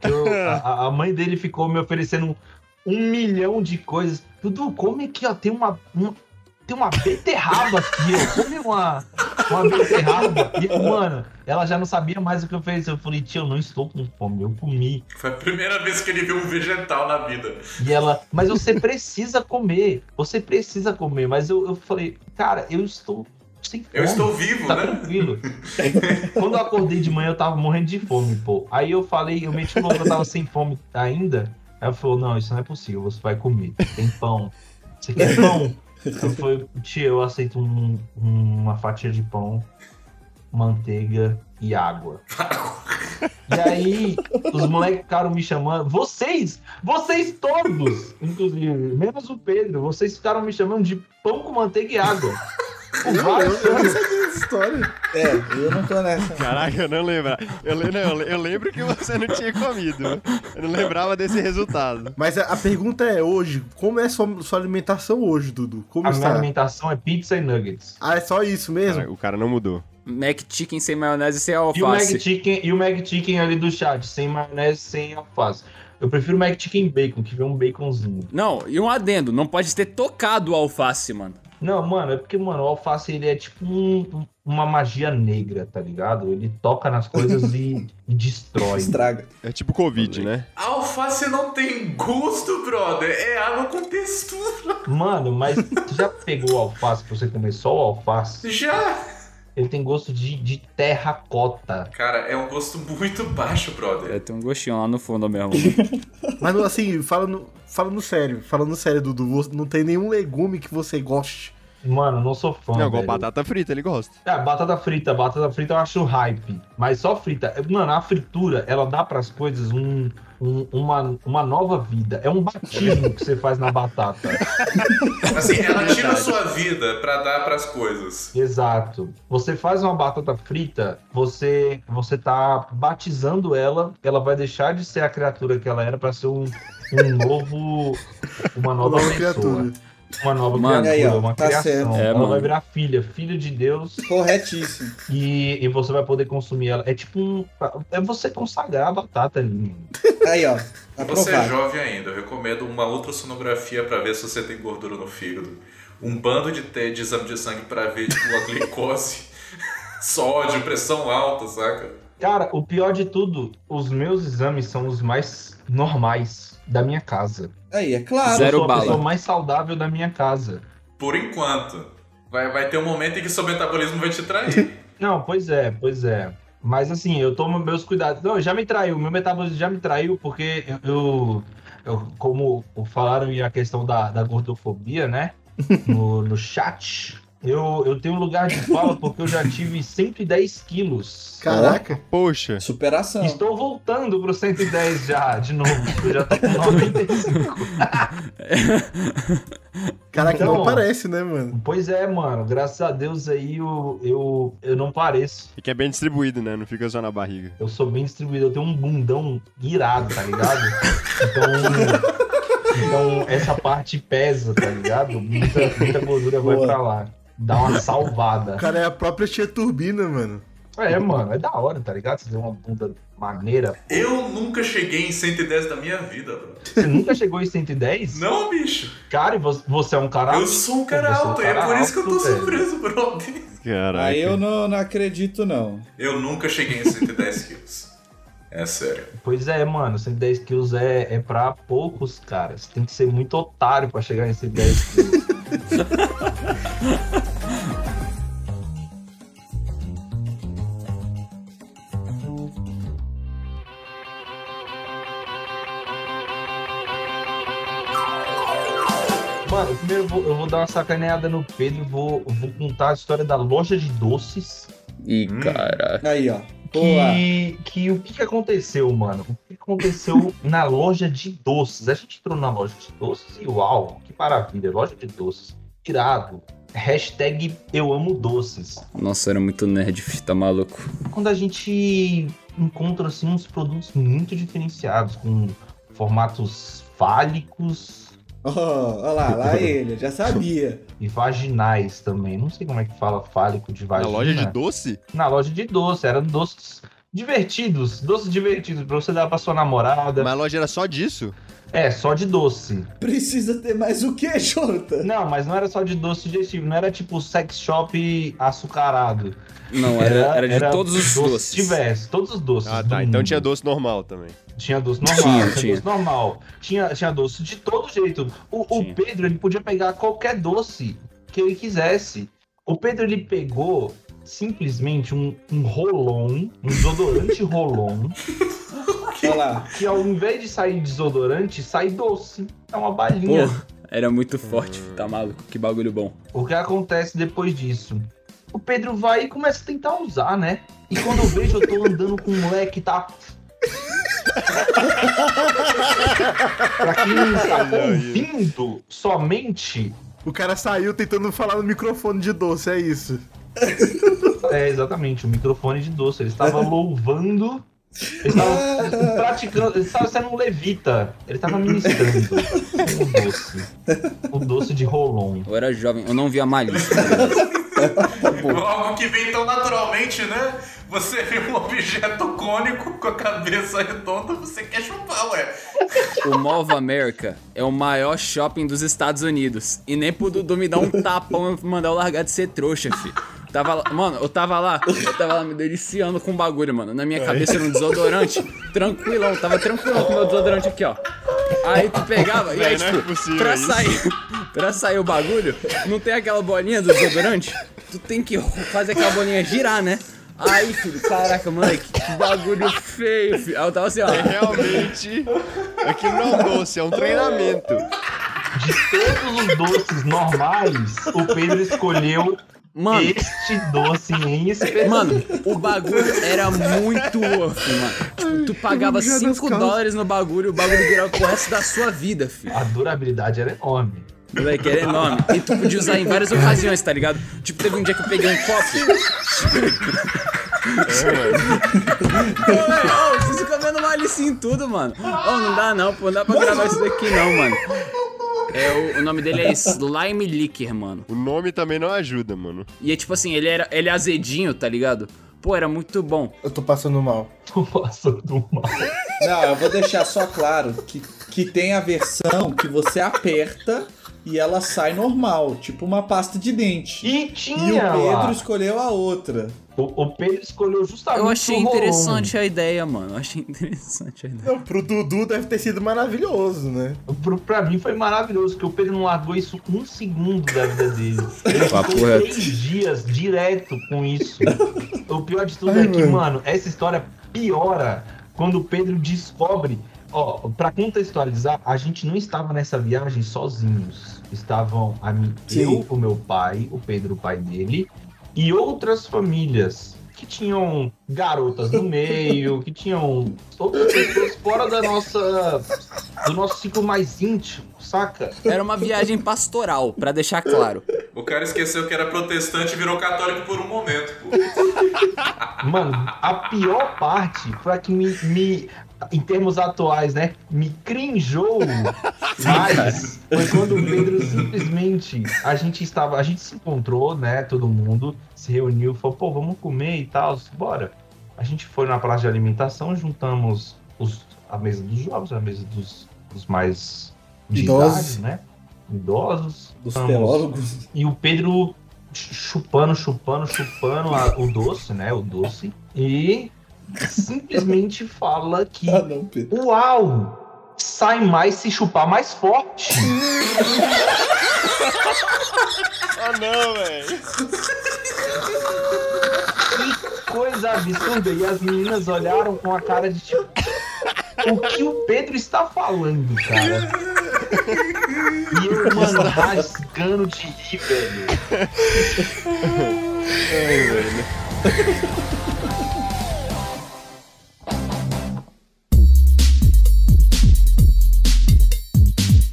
que eu- a, a mãe dele ficou me oferecendo um, um milhão de coisas. Dudu, come aqui, ó. Tem uma. um- tem uma beterraba aqui, ó. Come uma, uma beterraba. E, mano, ela já não sabia mais o que eu fiz. Eu falei, tio, eu não estou com fome. Eu comi. Foi a primeira vez que ele viu um vegetal na vida. E ela, mas você precisa comer. Você precisa comer. Mas eu, eu falei, cara, eu estou sem fome. Eu estou vivo, Tá né? tranquilo. Quando eu acordei de manhã, eu tava morrendo de fome, pô. Aí eu falei, eu meti o louco, eu tava sem fome ainda. Ela falou, não, isso não é possível, você vai comer. Tem pão. Você quer pão? Eu falei, tia, eu aceito um- uma fatia de pão, manteiga e água. E aí, os moleques ficaram me chamando. Vocês, vocês todos, inclusive, menos o Pedro, vocês ficaram me chamando de pão com manteiga e água. Por vários Eu não anos. sabia dessa história. É, eu não tô nessa. Caraca, eu não lembro. Eu, não, eu le- eu lembro que você não tinha comido. Eu não lembrava desse resultado. Mas a, a pergunta é hoje, como é sua, sua alimentação hoje, Dudu? Como A minha está? alimentação é pizza e nuggets. Ah, é só isso mesmo? Cara, o cara não mudou. Mac Chicken sem maionese e sem E o alface. Chicken, e o Mag Chicken ali do chat, sem maionese, sem alface. Eu prefiro o Mag Chicken bacon, que vem um baconzinho. Não, e um adendo, não pode ter tocado o alface, mano. Não, mano, é porque, mano, o alface ele é tipo um- uma magia negra, tá ligado? Ele toca nas coisas e, e destrói. Estraga. É tipo Covid, né? A alface não tem gosto, brother. É água com textura. Mano, mas tu já pegou o alface pra você comer só o alface? Já. Ele tem gosto de, de terracota. Cara, é um gosto muito baixo, brother. É, tem um gostinho lá no fundo mesmo. Mas assim, falando, falando sério, falando sério, Dudu, não tem nenhum legume que você goste. Mano, não sou fã. Não, igual velho. batata frita, ele gosta. É, batata frita, batata frita eu acho hype. Mas só frita. Mano, a fritura, ela dá pras coisas um, um- uma, uma nova vida. É um batismo que você faz na batata. Assim, ela tira a sua vida pra dar pras coisas. Exato. Você faz uma batata frita, você você tá batizando ela, ela vai deixar de ser a criatura que ela era pra ser um, um novo uma nova, Nova pessoa. criatura. Uma nova Mano, criatura, aí, ó, uma tá criação. certo. É, ela mano. vai virar filha, filha de Deus, Corretíssimo. e, e você vai poder consumir ela. É tipo um. É você consagrar a batata ali. Aí, ó. Você é jovem ainda, eu recomendo uma ultrassonografia pra ver se você tem gordura no fígado. Um bando de, te- de exame de sangue pra ver, tipo, a glicose, sódio, pressão alta, saca? Cara, o pior de tudo, os meus exames são os mais normais da minha casa. Aí, é claro. Zero eu sou a bala. pessoa mais saudável da minha casa. Por enquanto. Vai, vai ter um momento em que seu metabolismo vai te trair. Não, pois é, pois é. Mas assim, eu tomo meus cuidados. Não, já me traiu, meu metabolismo já me traiu, porque eu, eu, eu- como falaram a questão da, da gordofobia, né? No, no chat. Eu, eu tenho um lugar de fala porque eu já tive 110 quilos. Caraca. Poxa, Superação. Estou voltando pro 110 já, de novo. Eu já tô com 95. Caraca, Então- não parece, né, mano? Pois é, mano. Graças a Deus aí eu, eu, eu não pareço. e que é bem distribuído, né? Não fica só na barriga. Eu sou bem distribuído, eu tenho um bundão irado, tá ligado? Então, então essa parte pesa, tá ligado? Muita, muita gordura vai Boa. pra lá. Dá uma O salvada. cara é a própria tia Turbina, mano. É, mano, é da hora, tá ligado? Você tem uma bunda maneira. Eu nunca cheguei em 110 da minha vida, bro. Você nunca chegou em 110? Não, bicho. Cara, e você, você é um cara Eu sou um cara Você é um alto, cara é por isso que eu tô alto, velho. surpreso, brother. Caraca. Aí eu não, não acredito, não. Eu nunca cheguei em 110 quilos. É sério. Pois é, mano, 110 quilos é, é pra poucos, caras. Tem que ser muito otário pra chegar em 110 quilos. primeiro eu vou, eu vou dar uma sacaneada no Pedro, vou, vou contar a história da loja de doces. Ih, Hum. cara. Aí, ó. Boa. Que, que o que, que aconteceu, mano? O que aconteceu na loja de doces? A gente entrou na loja de doces e uau, que maravilha, loja de doces. Irado. Hashtag eu amo doces. Nossa, era muito nerd, tá maluco. Quando a gente encontra assim uns produtos muito diferenciados, com formatos fálicos Ó lá, lá ele, eu já sabia. e vaginais também. Não sei como é que fala fálico de Na vagina. loja de doce? Na loja de doce, eram doces divertidos, doces divertidos pra você dar pra sua namorada. Mas a loja era só disso? É, só de doce. Precisa ter mais o que, Jota? Não, mas não era só de doce digestivo, não era tipo sex shop açucarado. Não, era, era de todos os doce doces. Tivesse, todos os doces. Ah, do tá. Então mundo. tinha doce normal também. Tinha doce normal, Tinha, tinha, tinha. doce normal. Tinha, tinha doce de todo jeito. O, o. Pedro, ele podia pegar qualquer doce que ele quisesse. O Pedro, ele pegou simplesmente um, um rolon, um desodorante rolon, Olha lá. que ao invés de sair desodorante, sai doce. É uma balinha. Pô, era muito forte, tá maluco. Que bagulho bom. O que acontece depois disso? O Pedro vai e começa a tentar usar, né? E quando eu vejo, eu tô andando com um moleque que tá. Pra quem não está ouvindo somente, O cara saiu tentando falar no microfone de doce, é isso. é exatamente, o microfone de doce. Ele estava louvando. Ele estava praticando. Ele estava sendo um levita. Ele estava ministrando um doce. Um doce de rolon. Eu era jovem, eu não via malícia. Algo que vem tão naturalmente, né? Você vê um objeto cônico com a cabeça redonda, você quer chupar, ué. O Mall America é o maior shopping dos Estados Unidos. E nem pro Dudu me dar um tapão e mandar eu largar de ser trouxa, fi. Tava lá, mano, eu tava lá, eu tava lá me deliciando com o bagulho, mano. Na minha cabeça era um desodorante, tranquilão, tava tranquilão com o meu desodorante aqui, ó. Aí tu pegava, e aí, é tipo, possível pra isso. sair, pra sair o bagulho, não tem aquela bolinha do desodorante? Tu tem que fazer aquela bolinha girar, né? Aí, filho, caraca, moleque, que bagulho feio, filho. Aí eu tava assim, ó. É realmente. Aquilo não é um doce, é um treinamento. De todos os doces normais, o Pedro escolheu Mano, este doce em específico. Mano, o bagulho era muito worth, mano. Tipo, tu pagava mijar nas 5 calças. dólares no bagulho, o bagulho virava pro resto da sua vida, filho. A durabilidade era enorme. Moleque, era enorme. E tu podia usar em várias ocasiões, tá ligado? Tipo, teve um dia que eu peguei um copo. Ô, ô, vocês ficam vendo malícia em tudo, mano. Ô, não dá não, pô. Não dá pra gravar isso daqui não, mano. É, o, o nome dele é Slime Licker, mano. O nome também não ajuda, mano. E é tipo assim, ele era ele é azedinho, tá ligado? Pô, era muito bom. Eu tô passando mal. Tô passando mal. Não, eu vou deixar só claro que, que tem a versão que você aperta e ela sai normal, tipo uma pasta de dente. E E o tinha Pedro lá. escolheu a outra. O, o Pedro escolheu justamente Eu achei interessante a ideia, mano. Eu achei interessante a ideia. Não, pro Dudu deve ter sido maravilhoso, né? Pro, pra mim foi maravilhoso, porque o Pedro não largou isso um segundo da vida dele. Ele ficou três dias direto com isso. O pior de tudo Ai, é que, mano. mano, essa história piora quando o Pedro descobre. Ó, pra contextualizar, a gente não estava nessa viagem sozinhos. Estavam a mim, eu, o meu pai, o Pedro, o pai dele, e outras famílias que tinham garotas no meio, que tinham outras pessoas fora da nossa do nosso ciclo mais íntimo, saca? Era uma viagem pastoral, pra deixar claro. O cara esqueceu que era protestante e virou católico por um momento, pô. Mano, a pior parte foi a que me, me em termos atuais, né, me crinjou mais foi quando o Pedro simplesmente a gente estava, a gente se encontrou, né, todo mundo se reuniu, falou, pô, vamos comer e tal, bora. A gente foi na praça de alimentação, juntamos os, a mesa dos jovens, a mesa dos, dos mais de Idosos. idade, né? Idosos. Dos Juntamos- teólogos. e o Pedro ch- chupando, chupando, chupando a- o doce, né? O doce. E simplesmente fala que, Ah, não, Pedro. uau, sai mais se chupar mais forte. Ah, não, velho. Que coisa absurda. E as meninas olharam com a cara de tipo, o que o Pedro está falando, cara? E eu, mano, rasgando de rir, velho.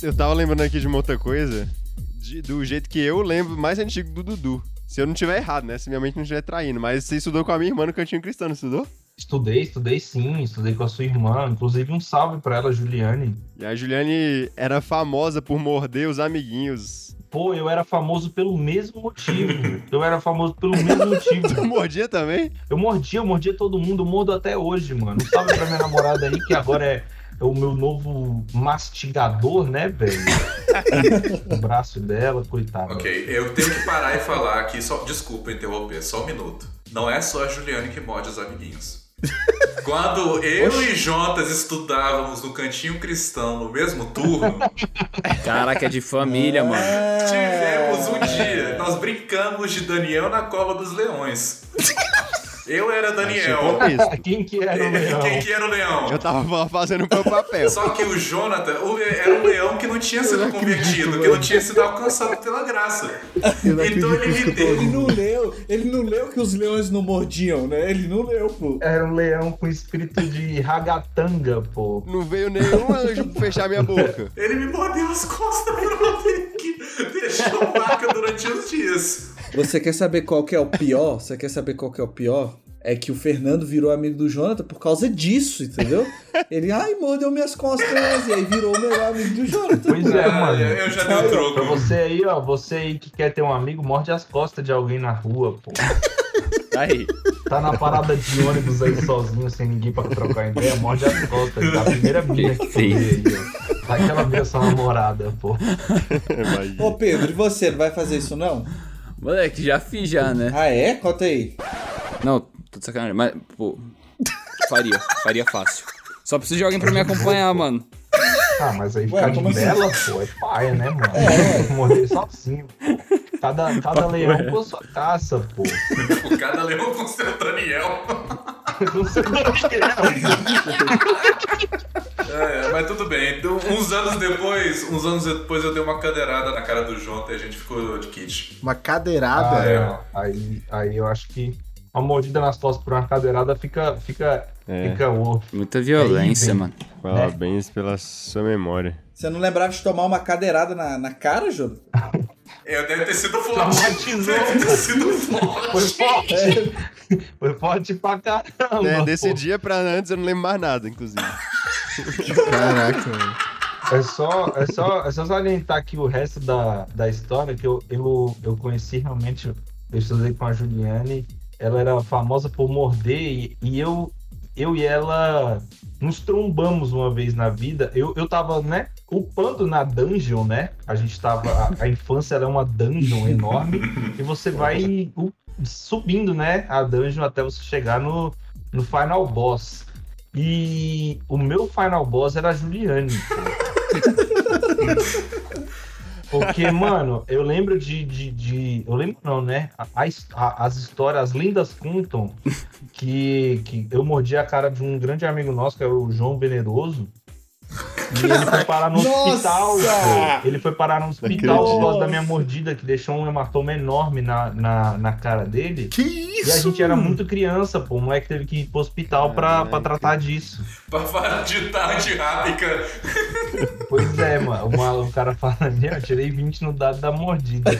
Eu tava lembrando aqui de uma outra coisa, de- do jeito que eu lembro mais antigo do Dudu. Se eu não tiver errado, né? Se minha mente não estiver traindo. Mas você estudou com a minha irmã no Cantinho Cristão, não estudou? Estudei, estudei sim, estudei com a sua irmã. Inclusive, um salve pra ela, Juliane. E a Juliane era famosa por morder os amiguinhos. Pô, eu era famoso pelo mesmo motivo. Eu era famoso pelo mesmo motivo. Tu mordia também? Eu mordia, eu mordia todo mundo, eu mordo até hoje, mano. Um salve pra minha namorada aí, que agora é o meu novo mastigador, né, velho? o braço dela, coitado. Ok, eu tenho que parar e falar aqui, só, desculpa interromper, só um minuto. Não é só a Juliane que morde os amiguinhos. Quando eu e Jotas estudávamos no Cantinho Cristão no mesmo turno, Caraca, é de família, mano. tivemos um dia, nós brincamos de Daniel na cova dos leões. Eu era Daniel. Quem que era o leão? Quem que era o leão? Eu tava fazendo o meu papel. Só que o Jonathan o- era um leão que não tinha sido convertido, que não tinha sido alcançado pela graça. Então ele me Ele ouvindo. não leu, ele não leu que os leões não mordiam, né? Ele não leu, pô. Era um leão com espírito de ragatanga, pô. Não veio nenhum anjo fechar minha boca. Ele me mordeu as costas deixar marca durante os dias. Você quer saber qual que é o pior? Você quer saber qual que é o pior? É que o Fernando virou amigo do Jonathan por causa disso, entendeu? Ele, ai, mordeu minhas costas, e aí virou o melhor amigo do Jonathan. Pois é, mano. eu já dei o Pra troco. você aí, ó, você aí que quer ter um amigo, morde as costas de alguém na rua, pô. Aí. Tá na parada de ônibus aí sozinho, sem ninguém pra trocar ideia, morde as costas. Da primeira mina que tu vê aí, ó. Daquela minha sua namorada, pô. Ô Pedro, e você, não vai fazer isso não? Moleque, já fiz já, né? Ah, é? Conta aí. Não, tô de sacanagem, mas, pô. Faria, faria fácil. Só preciso de alguém pra me acompanhar, mano. Ah, mas aí Ué, ficar de assim? vela, pô, é paia, né, mano? Que morder sozinho. Cada, cada leão com sua caça, pô. Cada leão com seu Daniel. Não sei o que é. É, mas tudo bem. Então, uns anos depois, uns anos depois eu dei uma cadeirada na cara do Jonathan e a gente ficou de kit. Uma cadeirada. Ah, é. é. Aí, aí eu acho que uma mordida nas costas por uma cadeirada fica, fica, É. fica Muita violência, É, mano. Parabéns pela sua memória. Você não lembrava de tomar uma cadeirada na, na cara, Jonathan? Eu deve ter sido forte. Traumatizou, Deve ter sido Foi forte. forte. Foi forte pra caramba. É, desse pô. dia pra antes eu não lembro mais nada, inclusive. Caraca, mano. É só, é, só, é só salientar aqui o resto da, da história, que eu, eu, eu conheci realmente, eu estudei com a Juliane, ela era famosa por morder, e, e eu, eu e ela nos trombamos uma vez na vida. Eu, eu tava, né, upando na dungeon, né? A gente tava. A, a infância ela é uma dungeon enorme, e você vai u- subindo, né, a dungeon até você chegar no, no final boss. E o meu final boss era a Juliane. Porque, mano, eu lembro de. de, de- eu lembro não, né? A- a as histórias, as lendas contam que, que eu mordi a cara de um grande amigo nosso, que é o João Veneroso. E ele foi parar no Nossa! hospital, pô. Ele foi parar no hospital por causa da minha mordida, que deixou um hematoma enorme na, na, na cara dele. Que isso? E a gente era muito criança, pô. O moleque teve que ir pro hospital pra, pra tratar disso. Pra falar de tarde rápica. Pois é, mano. O, maluco- o cara fala, eu tirei 20 no dado da mordida.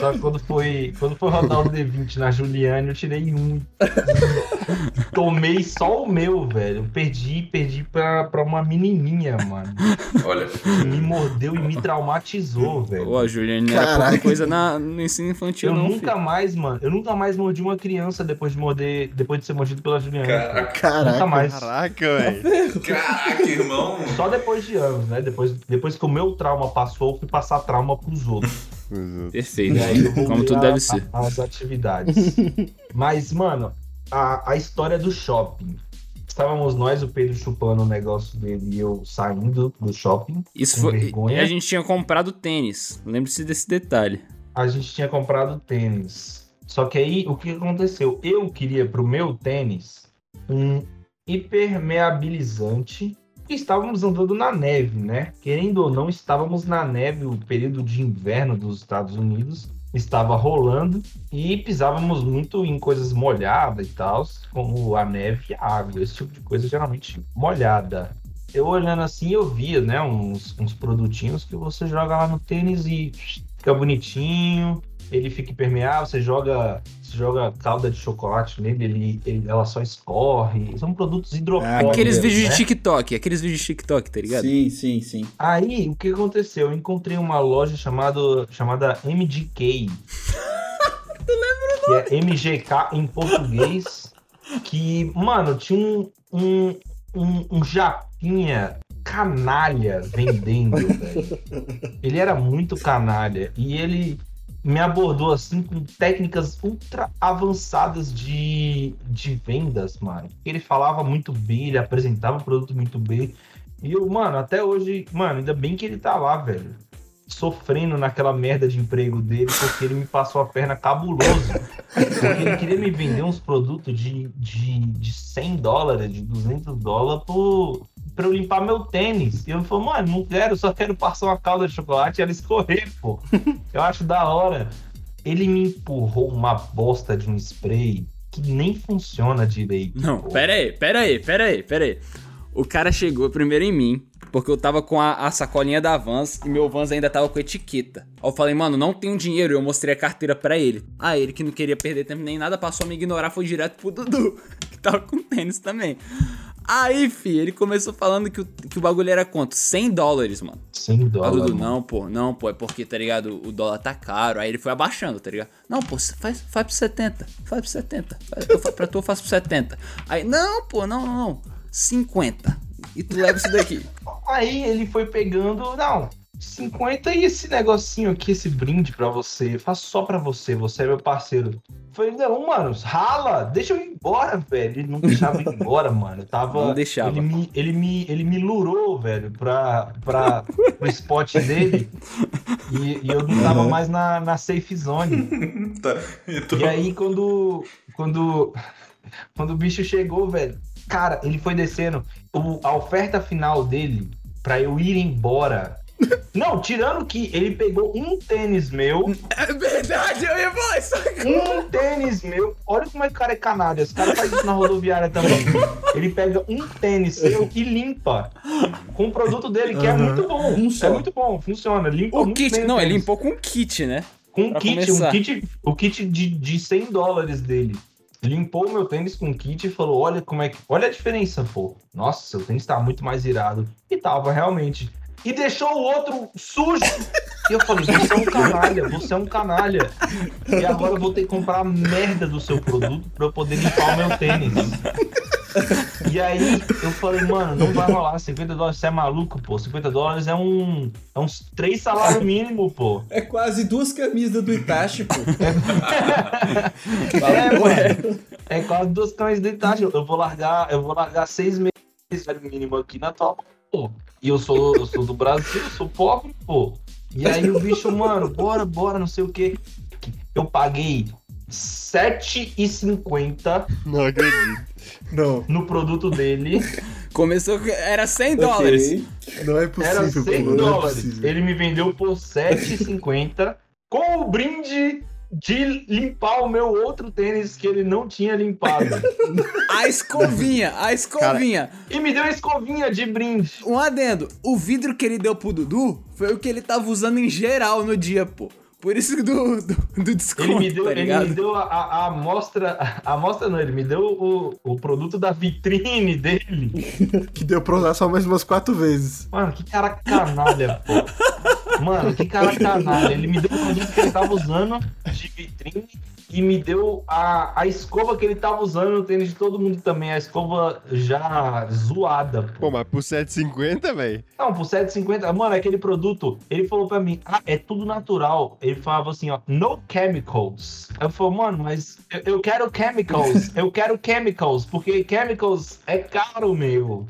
Só que quando foi, quando foi rodar o D20 na Juliane, eu tirei um. Tomei só o meu, velho. Eu perdi, perdi pra, pra uma menininha, mano. Olha, Que me mordeu e me traumatizou, velho. Ô, a Juliane não era pouca coisa na, no ensino infantil, Eu não, nunca filho. mais, mano, eu nunca mais mordi uma criança depois de morder, depois de ser mordido pela Juliane. Caraca. Nunca Caraca. mais. Caraca, velho. caraca, irmão. Só depois de anos, né? Depois, depois que o meu trauma passou, eu fui passar trauma pros outros. Perfeito. Aí eu voltei Como tudo a- deve ser. a- As atividades. Mas, mano, a, a história do shopping. Estávamos nós, o Pedro chupando o negócio dele e eu saindo do shopping. Isso foi. vergonha. E a gente tinha comprado tênis. Lembre-se desse detalhe. A gente tinha comprado tênis. Só que aí, o que aconteceu? Eu queria pro meu tênis um hipermeabilizante. E estávamos andando na neve, né? Querendo ou não, estávamos na neve, o período de inverno dos Estados Unidos estava rolando e pisávamos muito em coisas molhadas e tal, como a neve e a água, esse tipo de coisa geralmente molhada. Eu olhando assim, eu via, né, uns, uns produtinhos que você joga lá no tênis e fica bonitinho, ele fica impermeável, você joga, você joga calda de chocolate nele, ele, ele- ela só escorre. São produtos hidrofóbicos. Aqueles vídeos né? de TikTok, aqueles vídeos de TikTok, tá ligado? Sim, sim, sim. Aí, o que aconteceu? Eu encontrei uma loja chamado, chamada MGK. que é MGK em português. Que, mano, tinha um, um, um, um japinha canalha vendendo, velho. Ele era muito canalha. E ele me abordou assim com técnicas ultra avançadas de, de vendas, mano. Ele falava muito bem, ele apresentava o produto muito bem. E eu, mano, até hoje, mano, ainda bem que ele tá lá, velho. sofrendo naquela merda de emprego dele porque ele me passou a perna cabuloso. Porque ele queria me vender uns produtos de, de, de 100 dólares, de 200 dólares por, pra eu limpar meu tênis. E eu falei, mano, não quero, só quero passar uma calda de chocolate e ela escorrer, pô. Eu acho da hora. Ele me empurrou uma bosta de um spray que nem funciona direito. Não, pô. pera aí, pera aí, pera aí, pera aí. O cara chegou primeiro em mim, porque eu tava com a, a sacolinha da Vans e meu Vans ainda tava com etiqueta. Aí eu falei, mano, não tenho dinheiro, e eu mostrei a carteira pra ele. Ah, ele que não queria perder tempo nem nada, passou a me ignorar, foi direto pro Dudu, que tava com tênis também. Aí, fi, ele começou falando que o, que o bagulho era quanto? 100 dólares, mano. 100 Aí o dólares. Mano. não, pô, não, pô, é porque, tá ligado, o dólar tá caro. Aí ele foi abaixando, tá ligado? Não, pô, faz, faz pro 70, faz pro 70. Faz, eu, pra tu eu faço pro 70. Aí, não, pô, não, não, não. 50. E tu leva isso daqui. Aí ele foi pegando, não, 50 e esse negocinho aqui, esse brinde pra você, eu faço só pra você, você é meu parceiro. Falei, não, mano, rala, deixa eu ir embora, velho. Ele não deixava ir embora, mano. Eu tava. Não deixava. Ele me, ele me, ele me lurou, velho, pra, pra, pro spot dele. E, e eu não tava mais na, na safe zone. Tá. Então, E aí, quando, quando, quando o bicho chegou, velho, cara, ele foi descendo. O- a oferta final dele, pra eu ir embora. Não, tirando que ele pegou um tênis meu, É verdade, eu ia falar isso um tênis meu. Olha como é que o cara é canalha. Esse cara faz isso na rodoviária também. Ele pega um tênis seu e limpa com o produto dele, que é muito bom. Um só. É muito bom, funciona. Limpa O muito kit, bem não, ele limpou com kit, né? Com um kit, começar. um kit, o kit de, de 100 dólares dele. Limpou o meu tênis com kit e falou: Olha como é que. Olha a diferença, pô. Nossa, seu tênis tá muito mais irado. E tava, realmente. E deixou o outro sujo. E eu falei, você é um canalha, você é um canalha. E agora eu vou ter que comprar a merda do seu produto pra eu poder limpar o meu tênis. E aí eu falei, mano, não vai rolar 50 dólares, você é maluco, pô. 50 dólares é um. É uns três salários mínimos, pô. É quase duas camisas do Itachi, pô. É, mano. É quase duas cães de idade. Eu vou largar, eu vou largar seis meses de salário mínimo aqui na tua pô. E eu sou, eu sou do Brasil, eu sou pobre, pô. E aí o bicho, mano, bora, bora, não sei o quê. Eu paguei R$7,50 Não acredito. Não, no produto dele. Começou, com- era 100 dólares. Não é Era possível, 100 pô, é dólares. possível. Ele me vendeu por 7,50 com o brinde de limpar o meu outro tênis que ele não tinha limpado. A escovinha, a escovinha. e me deu uma escovinha de brinde. Um adendo, o vidro que ele deu pro Dudu foi o que ele tava usando em geral no dia, pô. Por isso do, do, do desconto, Ele me deu, tá ele me deu a, a, a amostra, a amostra não, ele me deu o, o produto da vitrine dele. Que deu pra usar só mais umas quatro vezes. Mano, que cara canalha, pô. Mano, que cara canalha. Ele me deu o produto que ele tava usando de vitrine e me deu a, a escova que ele tava usando no tênis de todo mundo também. A escova já zoada, pô. Pô, mas por 7,50, velho? Não, por 7,50. Mano, aquele produto, ele falou pra mim, ah, é tudo natural. Ele falava assim, ó, no chemicals. Eu falei, mano, mas eu, eu quero chemicals, eu quero chemicals, porque chemicals é caro, meu.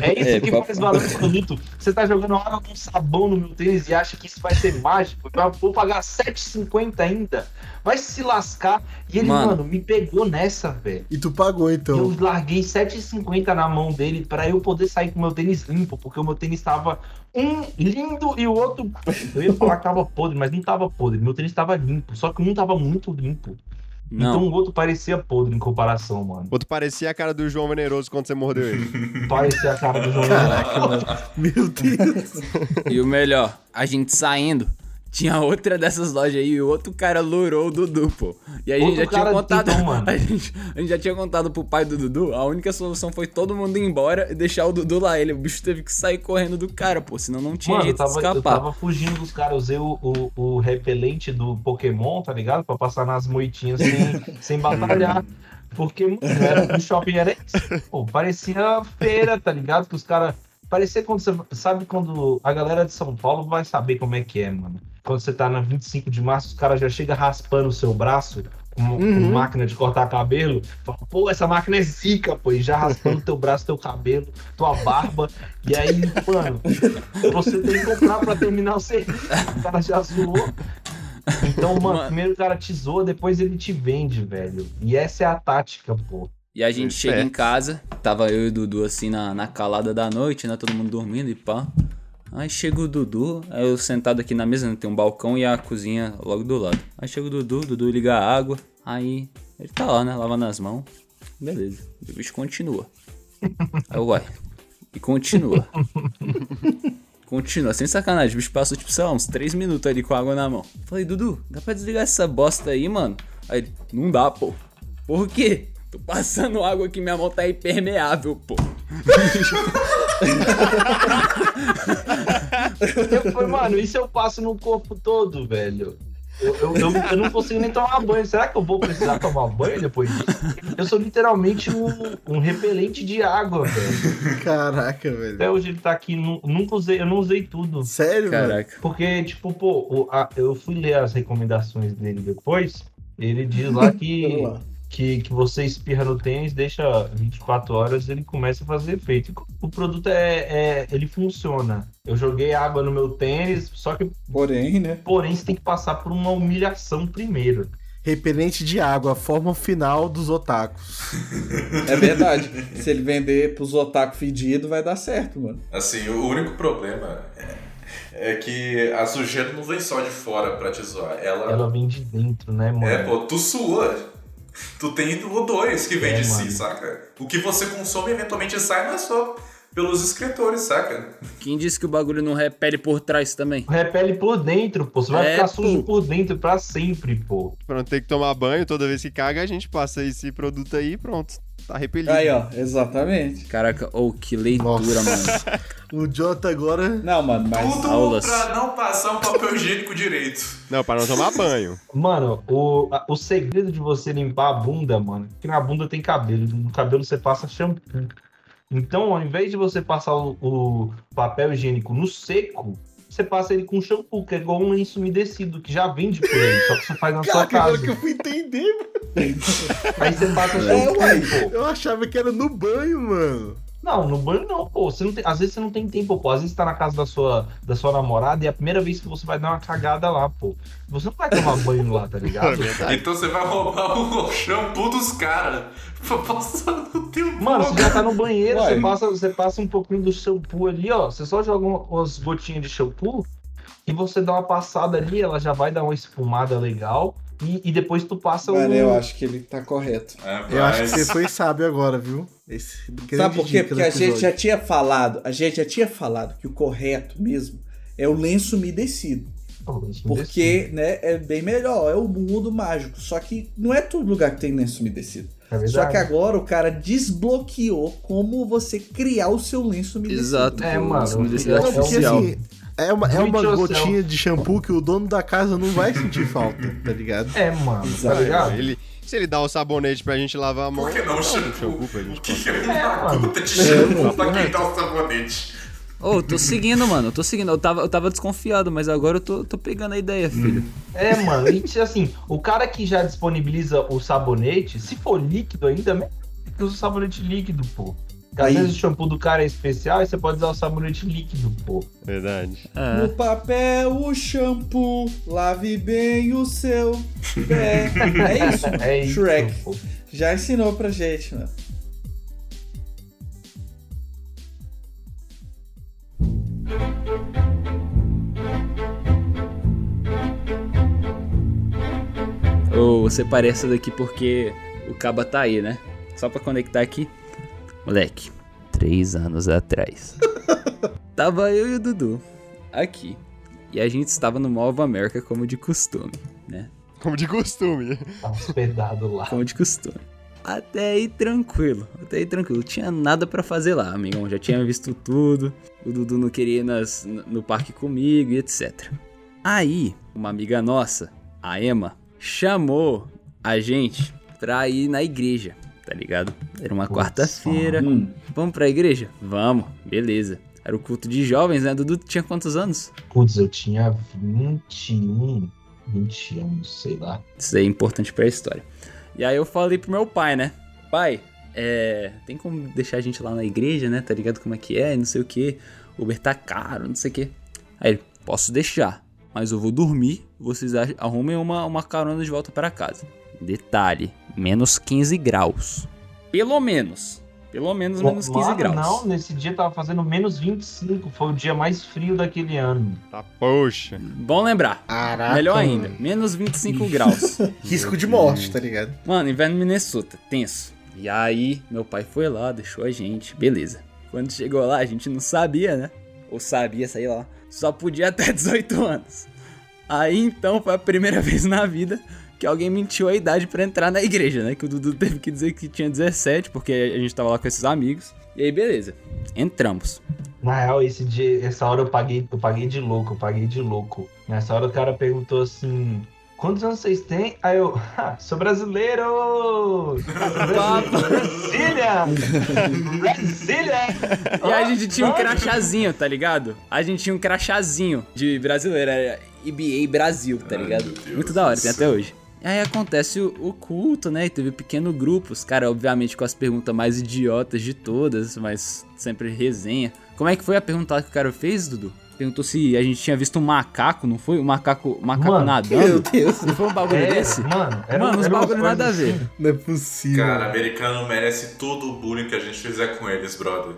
É isso É, que papo- faz valer o produto. Você tá jogando água com sabão no meu tênis e acha que isso vai ser mágico. Eu vou pagar 7,50 ainda. Vai se lascar. E ele, Mano. mano, me pegou nessa, velho. E tu pagou, então. Eu larguei 7,50 na mão dele pra eu poder sair com o meu tênis limpo, porque o meu tênis tava um lindo e o outro. Eu ia falar que tava podre, mas não tava podre. Meu tênis tava limpo, só que um tava muito limpo. Então Não, o outro parecia podre em comparação, mano. Outro parecia a cara do João Veneroso quando você mordeu ele. Parecia a cara do João. Meu Deus. e o melhor, a gente saindo, tinha outra dessas lojas aí e o outro cara lurou o Dudu, pô. E a gente já tinha contado. então, mano. A gente, a gente já tinha contado pro pai do Dudu, a única solução foi todo mundo ir embora e deixar o Dudu lá. Ele, o bicho teve que sair correndo do cara, pô, senão não tinha Mano, eu jeito tava, de eu escapar. tava fugindo dos caras. Usei o, o, o repelente do Pokémon, tá ligado? Pra passar nas moitinhas sem, sem batalhar. Porque mano, era, o shopping era isso. Pô, parecia feira, tá ligado? Que os caras. Parecia quando você. Sabe quando a galera de São Paulo vai saber como é que é, mano. Quando você tá na 25 de março, os caras já chegam raspando o seu braço uma, uma máquina de cortar cabelo, fala, pô, essa máquina é zica, pô, e já raspando teu braço, teu cabelo, tua barba, e aí, mano, você tem que comprar pra terminar o serviço, o cara já zoou. Então, mano, Mano. primeiro o cara te zoa, depois ele te vende, velho. E essa é a tática, pô. E a gente chega em casa, tava eu e o Dudu assim na, na calada da noite, né? Todo mundo dormindo e pá. Aí chega o Dudu, aí eu sentado aqui na mesa, né, tem um balcão e a cozinha logo do lado. Aí chega o Dudu, o Dudu liga a água, aí ele tá lá, né? Lavando as mãos. Beleza. E o bicho continua. Aí eu, uai. E continua. Continua, sem sacanagem. O bicho passou, tipo, sei lá, uns 3 minutos ali com a água na mão. Falei, Dudu, dá pra desligar essa bosta aí, mano? Aí ele, não dá, pô. Por quê? Tô passando água aqui, minha mão tá impermeável, pô. Eu falei, mano, isso eu passo no corpo todo, velho. Eu, eu, eu, eu não consigo nem tomar banho. Será que eu vou precisar tomar banho depois disso? Eu sou literalmente um, um repelente de água, velho. Caraca, velho. Até hoje ele tá aqui, nu- nunca usei, eu não usei tudo. Sério, mano? Caraca. Porque, tipo, pô, o- a- eu fui ler as recomendações dele depois. Ele diz lá que, Vamos lá. Que, que você espirra no tênis, deixa 24 horas ele começa a fazer efeito. O produto é, é- ele funciona. Eu joguei água no meu tênis, só que, Porém, né? porém, você tem que passar por uma humilhação primeiro. Repelente de água, a forma final dos otakus. É verdade. Se ele vender pros otaku fedidos, vai dar certo, mano. Assim, o único problema é, é que a sujeira não vem só de fora pra te zoar. Ela, Ela vem de dentro, né, mano? é, pô, tu sua. Tu tem o dois que vem É, de mano. si, saca? O que você consome eventualmente sai, mas só pelos escritores, saca? Quem disse que o bagulho não repele por trás também? Repele por dentro, pô. Você vai É, ficar pô. sujo por dentro pra sempre, pô. Pra não ter que tomar banho toda vez que caga, a gente passa esse produto aí e pronto. Tá repelido. Aí, ó, exatamente. Caraca, ou que leitura, Nossa. mano. O Jota agora. Não, mano, mas. Tudo aulas. pra não passar um papel higiênico direito. Não, pra não tomar banho. Mano, o, a- o segredo de você limpar a bunda, mano, é que na bunda tem cabelo. No cabelo você passa shampoo. Então, ao invés de você passar o, o papel higiênico no seco, você passa ele com shampoo, que é igual um lenço umedecido, que já vende por aí, só que você faz na sua Caraca, agora casa. que eu fui entender, mano. Aí você passa É, shampoo, pô. Eu achava que era no banho, mano. Não, no banho não, pô. Você não tem, às vezes você não tem tempo, pô. Às vezes você tá na casa da sua, da sua namorada e é a primeira vez que você vai dar uma cagada lá, pô. Você não vai tomar banho lá, tá ligado? Então você vai roubar o shampoo dos caras pra passar no teu Mano, você já tá no banheiro, você passa, você passa um pouquinho do shampoo ali, ó. Você só joga uma- umas gotinhas de shampoo e você dá uma passada ali, ela já vai dar uma espumada legal. E, e depois tu passa Mano, o. eu acho que ele tá correto. É, Eu acho que mas- você foi sábio agora, viu? Esse Sabe por quê? Porque a gente já tinha falado, a gente já tinha falado que o correto mesmo é o lenço umedecido. Porque, né, é bem melhor, é o mundo mágico. Só que não é todo lugar que tem lenço umedecido. É. Só que agora o cara desbloqueou como você criar o seu lenço umedecido. Exato. É, mano, me deixa é- é porque oficial. assim, é uma, é uma gotinha de shampoo que o dono da casa não vai sentir falta, tá ligado? É, mano, tá ligado? Ele, se ele dá o sabonete pra gente lavar a mão. Por que não um shampoo? shampoo pra O gente que passar. é É, uma mano. gota de shampoo pra quem dá o sabonete? Ô, tô seguindo, mano. Eu tô seguindo. Eu tava, eu tava desconfiado, mas agora eu tô, tô pegando a ideia, filho. É, mano. E assim, o cara que já disponibiliza o sabonete, se for líquido ainda, mesmo que usa o sabonete líquido, pô. Às Aí. vezes o shampoo do cara é especial e você pode usar o sabonete líquido, pô. Verdade. No É. papel, o shampoo, lave bem o seu pé. É isso. É isso. Shrek pô. já ensinou pra gente, mano. Ô, você parece daqui porque o caba tá aí, né? Só pra conectar aqui. Moleque, três anos atrás. tava eu e o Dudu aqui. E a gente estava no Mall of America como de costume, né? Como de costume. Tá hospedado lá. Como de costume. Até aí tranquilo, até aí tranquilo. Tinha nada pra fazer lá, amigão. Já tinha visto tudo. O Dudu não queria ir nas- no parque comigo e etc. Aí, uma amiga nossa, a Emma, chamou a gente pra ir na igreja, tá ligado? Era uma quarta-feira. Hum. Vamos pra igreja? Vamos, beleza. Era o culto de jovens, né? Dudu tinha quantos anos? Putz, eu tinha 21. 20 anos, sei lá. Isso aí é importante pra história. E aí eu falei pro meu pai, né? Pai, é. Tem como deixar a gente lá na igreja, né? Tá ligado como é que é? Não sei o que. Uber tá caro, não sei o que. Aí ele, posso deixar. Mas eu vou dormir. Vocês arrumem uma, uma carona de volta para casa. Detalhe: menos 15 graus. Pelo menos. Pelo menos menos 15 Mano, graus. Não, nesse dia tava fazendo menos 25. Foi o dia mais frio daquele ano. Tá, poxa. Bom lembrar. Caraca. Melhor mano. ainda, menos 25 graus. Risco de morte, tá ligado? Mano, inverno no Minnesota, tenso. E aí, meu pai foi lá, deixou a gente, beleza. Quando chegou lá, a gente não sabia, né? Ou sabia, sei lá. Só podia até 18 anos. Aí então foi a primeira vez na vida que alguém mentiu a idade pra entrar na igreja, né? Que o Dudu teve que dizer que tinha 17, porque a gente tava lá com esses amigos. E aí, beleza. Entramos. Na real, esse dia, essa hora eu paguei, eu paguei de louco, eu paguei de louco. Nessa hora o cara perguntou assim: quantos anos vocês têm? Aí eu, "Ah, sou brasileiro! Brasília! Brasília! E a gente tinha um crachazinho, tá ligado? A gente tinha um crachazinho de brasileiro, era EBA Brasil, tá ligado? Muito da hora, tem até hoje. E aí acontece o, o culto, né? E teve pequeno grupos, cara, obviamente com as perguntas mais idiotas de todas, mas sempre resenha. Como é que foi a pergunta que o cara fez, Dudu? Perguntou se a gente tinha visto um macaco, não foi? Um macaco, macaco Mano, nadando? Meu Deus. Não foi um bagulho É, desse? mano, era, Mano, uns bagulho nada a coisas ver. assim. Não é possível. Cara, americano merece todo o bullying que a gente fizer com eles, brother.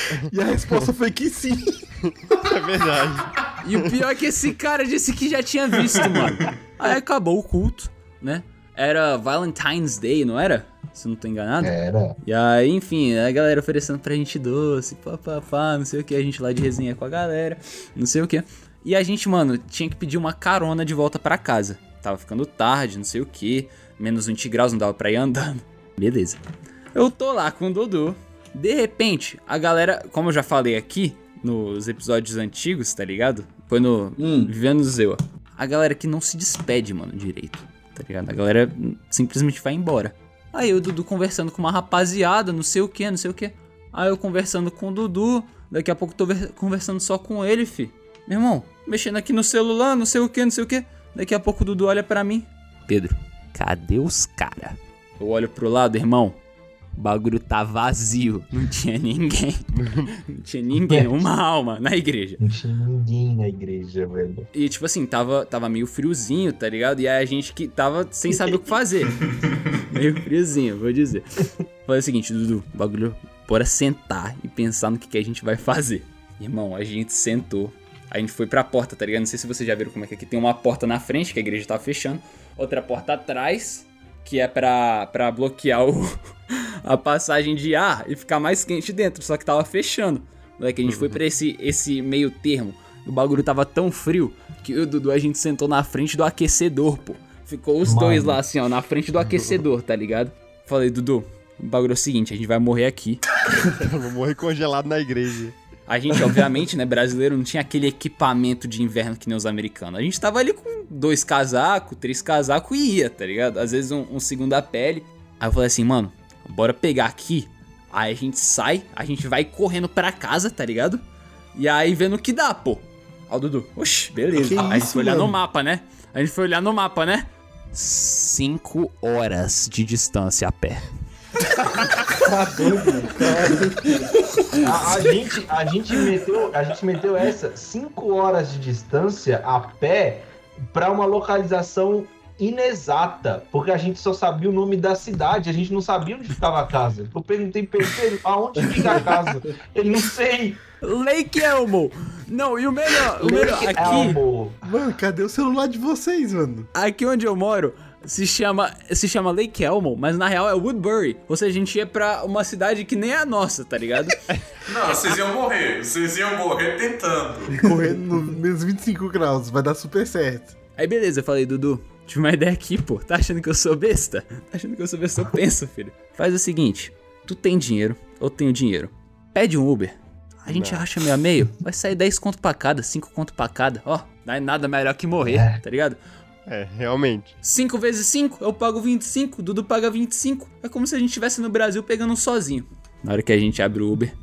E a resposta foi que sim. É verdade. E o pior é que esse cara disse que já tinha visto, mano. Aí acabou o culto, né? Era Valentine's Day, não era? Se eu não tô enganado. Era. E aí, enfim, a galera oferecendo pra gente doce, papapá, não sei o que, a gente lá de resenha com a galera, não sei o que. E a gente, mano, tinha que pedir uma carona de volta pra casa. Tava ficando tarde, não sei o que, menos 20 graus, não dava pra ir andando. Beleza. Eu tô lá com o Dudu. De repente, a galera, como eu já falei aqui nos episódios antigos, tá ligado? Foi no Hum. Vivendo Zewa. A galera que não se despede, mano, direito. Tá ligado? A galera simplesmente vai embora. Aí o Dudu conversando com uma rapaziada, não sei o que, não sei o que. Aí eu conversando com o Dudu, daqui a pouco tô ver- conversando só com ele, fi. Meu irmão, mexendo aqui no celular, não sei o que, não sei o que. Daqui a pouco o Dudu olha pra mim. Pedro, cadê os cara? Eu olho pro lado, irmão. O bagulho tá vazio. Não tinha ninguém. Não tinha ninguém, uma alma na igreja. Não tinha ninguém na igreja, velho. E tipo assim, tava, tava meio friozinho, tá ligado? E aí a gente que tava sem saber o que fazer. meio friozinho, vou dizer. Falei o seguinte, Dudu, o bagulho, bora sentar e pensar no que, que a gente vai fazer. Irmão, a gente sentou. A gente foi pra porta, tá ligado? Não sei se vocês já viram como é que aqui tem uma porta na frente, que a igreja tá fechando. Outra porta atrás, que é pra, pra bloquear o, a passagem de ar e ficar mais quente dentro, só que tava fechando. Moleque, a gente foi pra esse, esse meio termo. O bagulho tava tão frio que o Dudu a gente sentou na frente do aquecedor, pô. Ficou os Mano. dois lá assim, ó, na frente do aquecedor, tá ligado? Falei, Dudu, o bagulho é o seguinte, a gente vai morrer aqui. Vou morrer congelado na igreja. A gente, obviamente, né, brasileiro, não tinha aquele equipamento de inverno que nem os americanos. A gente tava ali com dois casacos, três casacos e ia, tá ligado? Às vezes um, um segunda pele. Aí eu falei assim, mano, bora pegar aqui. Aí a gente sai, a gente vai correndo pra casa, tá ligado? E aí vendo o que dá, pô. Ó, o Dudu, oxi, beleza. Que aí a gente isso, foi olhar no mano? mapa, né? A gente foi olhar no mapa, né? Cinco horas de distância a pé. Tá doido. A, a gente, a, gente meteu, a gente meteu essa 5 horas de distância a pé pra uma localização inexata, porque a gente só sabia o nome da cidade, a gente não sabia onde ficava a casa. Eu perguntei pra ele, "Pedro, aonde fica a casa? Ele não sei. Lake Elmo! Não, e o melhor, o melhor, Lake aqui, Elmo. Mano, cadê o celular de vocês, mano? aqui onde eu moro, se chama, se chama Lake Elmo, mas na real é Woodbury. Ou seja, a gente ia pra uma cidade que nem é a nossa, tá ligado? Não, vocês iam morrer. Vocês iam morrer tentando. Correndo no menos 25 graus, vai dar super certo. Aí beleza, eu falei, Dudu, tive uma ideia aqui, pô. Tá achando que eu sou besta? Tá achando que eu sou besta? Eu penso, filho. Faz o seguinte, tu tem dinheiro, eu tenho dinheiro. Pede um Uber. A gente acha meio a meio, vai sair 10 conto pra cada, 5 conto pra cada. Ó, não é nada melhor que morrer, É. tá ligado? É, realmente. 5 vezes 5, eu pago 25, Dudu paga 25. É como se a gente estivesse no Brasil pegando um sozinho. Na hora que a gente abre o Uber,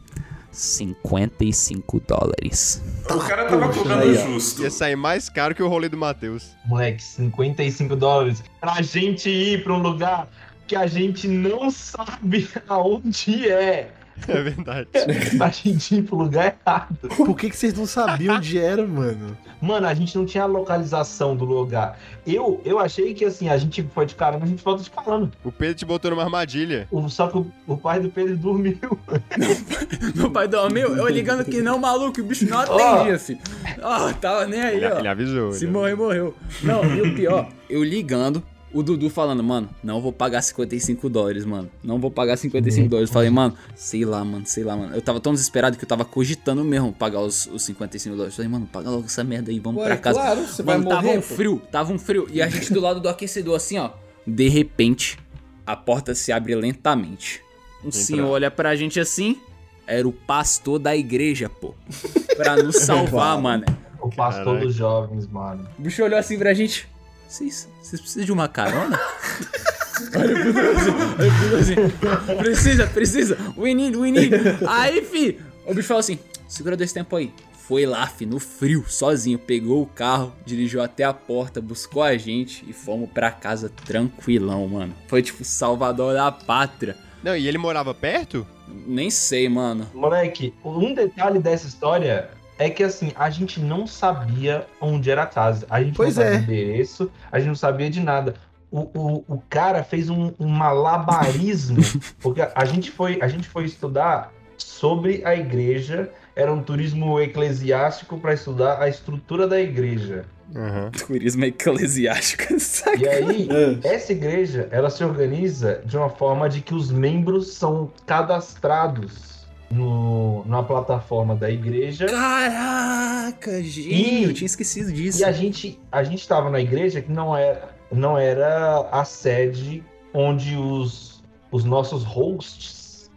55 dólares. O cara tava cobrando aí, justo. Ia sair mais caro que o rolê do Matheus. Moleque, 55 dólares pra gente ir pra um lugar que a gente não sabe aonde é. É verdade. Pra gente ir pro lugar errado. Por que, que vocês não sabiam onde era, mano? Mano, a gente não tinha a localização do lugar. Eu, eu achei que assim, a gente foi de carona, a gente volta de carona. O Pedro te botou numa armadilha. O- Só que o, o pai do Pedro dormiu. Meu pai dormiu, eu ligando que não, maluco, o bicho não atendia, filho. Ó, tava nem aí, Ele, ó. ele avisou. Se ele morrer, morreu. Não, e o pior, eu ligando, o Dudu falando, mano, não vou pagar 55 dólares, mano. Não vou pagar 55 dólares. Falei, mano, sei lá, mano, sei lá, mano. Eu tava tão desesperado que eu tava cogitando mesmo pagar os, os 55 dólares. Falei, mano, paga logo essa merda aí, vamos Ué, pra casa. claro, você vai mano, tava morrer, um pô. frio, tava um frio. E a gente do lado do aquecedor, assim, ó. De repente, a porta se abre lentamente. Um senhor olha pra gente assim. Era o pastor da igreja, pô. Pra nos salvar, mano. O pastor Caraca. dos jovens, mano. O bicho olhou assim pra gente. Vocês, vocês precisam de uma carona? olha o assim, olha o Dudu assim. Precisa, precisa. We need, we need. Aí, fi, o bicho falou assim: segura dois tempo aí. Foi lá, fi, no frio, sozinho. Pegou o carro, dirigiu até a porta, buscou a gente e fomos pra casa tranquilão, mano. Foi tipo Salvador da pátria. Não, e ele morava perto? Nem sei, mano. Moleque, um detalhe dessa história é que assim, a gente não sabia onde era a casa. A gente Pois não sabia é. o endereço, a gente não sabia de nada. O, o, o cara fez um, um malabarismo, porque a gente, foi, a gente foi estudar sobre a igreja, era um turismo eclesiástico para estudar a estrutura da igreja. Aham. Turismo eclesiástico, saca? E aí, É. essa igreja, ela se organiza de uma forma de que os membros são cadastrados no, na plataforma da igreja. Caraca, gente, E- eu tinha esquecido disso. E a gente, a gente tava na igreja que não era, não era a sede onde os, os nossos hosts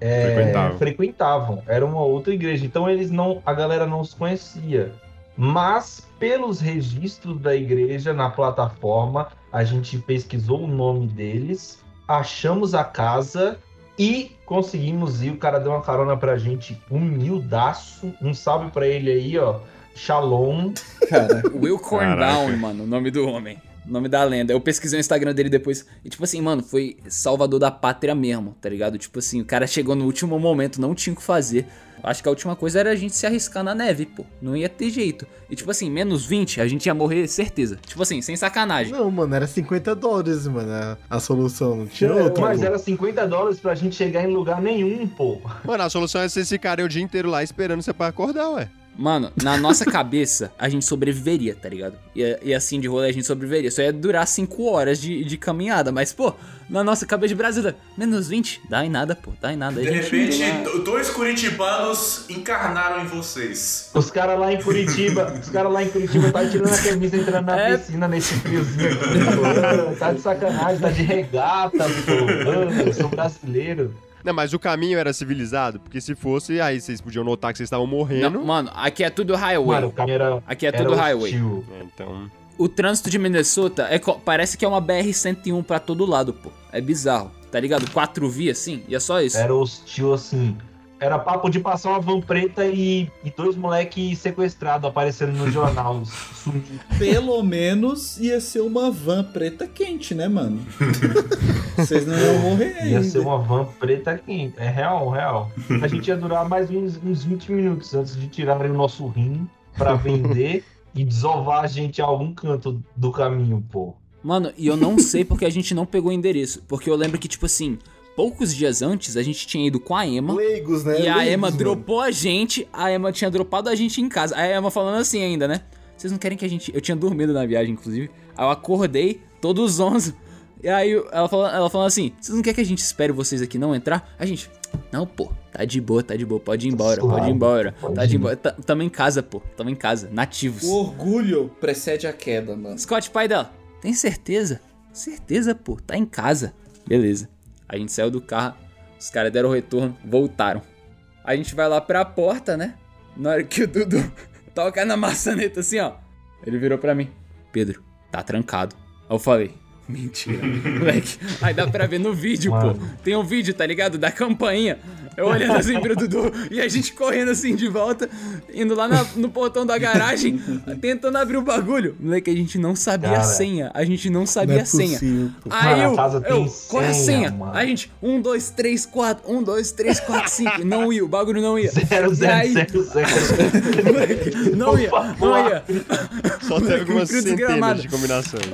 é, Frequentavam. frequentavam. Era uma outra igreja. Então eles não, a galera não os conhecia. Mas pelos registros da igreja na plataforma, a gente pesquisou o nome deles, achamos a casa e conseguimos ir. O cara deu uma carona pra gente, humildaço. Um salve pra ele aí, ó. Shalom. Cara, Will Corndown, mano, o nome do homem. O nome da lenda. Eu pesquisei o Instagram dele depois. E, tipo assim, mano, foi salvador da pátria mesmo, tá ligado? Tipo assim, o cara chegou no último momento, não tinha o que fazer. Acho que a última coisa era a gente se arriscar na neve, pô. Não ia ter jeito. E, tipo assim, menos 20, a gente ia morrer, certeza. Tipo assim, sem sacanagem. Não, mano, era 50 dólares, mano, a, a solução. Não tinha É, outra. Mas pô. era 50 dólares pra gente chegar em lugar nenhum, pô. Mano, a solução é vocês ficarem o dia inteiro lá esperando você pra acordar, ué. Mano, na nossa cabeça, a gente sobreviveria, tá ligado? E, e assim, de rolê, a gente sobreviveria. Só ia durar 5 horas de, de caminhada. Mas, pô, na nossa cabeça de brasileiro, menos 20, dá em nada, pô, dá em nada. A De repente, dois curitibanos encarnaram em vocês. Os caras lá em Curitiba, os caras lá em Curitiba tá tirando a camisa entrando na É. piscina nesse friozinho pô. Tá de sacanagem, tá de regata, pô. Ah, Eu sou brasileiro. Não, mas o caminho era civilizado, porque se fosse, aí vocês podiam notar que vocês estavam morrendo. Não, mano, aqui é tudo highway. Mano, o caminho era. Aqui é era tudo highway. hostil. É, Então, O trânsito de Minnesota é, parece que é uma BR-101 pra todo lado, pô. É bizarro, tá ligado? Quatro vias, assim, e é só isso. Era hostil assim. Era papo de passar uma van preta e, e dois moleque sequestrados aparecendo no jornal. pelo menos ia ser uma van preta quente, né, mano? Vocês não iam morrer ainda. Ia ser uma van preta quente. É real, real. A gente ia durar mais uns, uns 20 minutos antes de tirarem o nosso rim pra vender e desovar a gente a algum canto do caminho, pô. Mano, e eu não sei porque a gente não pegou o endereço. Porque eu lembro que, tipo assim, poucos dias antes a gente tinha ido com a Emma. Leigos, né? E a Leigos, Emma mano. dropou a gente, a Emma tinha dropado a gente em casa. A Emma falando assim ainda, né? Vocês não querem que a gente. Eu tinha dormido na viagem, inclusive. Aí eu acordei, todos zonzo. E aí ela falando, ela falando assim: Vocês não querem que a gente espere vocês aqui não entrar? A gente, não, pô, tá de boa, tá de boa, pode ir embora, pode ir embora. Pode Tá de ir. boa. Tá- Tamo em casa, pô, tamo em casa, nativos. O orgulho precede a queda, mano. Scott, pai dela, tem certeza? Certeza, pô, tá em casa. Beleza. A gente saiu do carro, os caras deram o retorno, voltaram. A gente vai lá pra porta, né? Na hora que o Dudu toca na maçaneta assim, ó. Ele virou pra mim: Pedro, tá trancado. Aí eu falei: Mentira. Moleque, aí dá pra ver no vídeo, Mano. pô. Tem um vídeo, tá ligado? Da campainha. Eu olhando assim pro Dudu e a gente correndo assim de volta, indo lá na- no portão da garagem, tentando abrir o bagulho. Moleque, a gente não sabia a Cara. senha. A gente não sabia Não é a senha. possível. Aí Mano, a eu, casa tem eu, qual é a senha, mano. A gente, 1, 2, 3, 4, 1, 2, 3, 4, 5. Não ia, o bagulho não ia. Zero, zero, aí, zero, zero. moleque, não ia, não ia. Só teve um algumas centenas de combinações.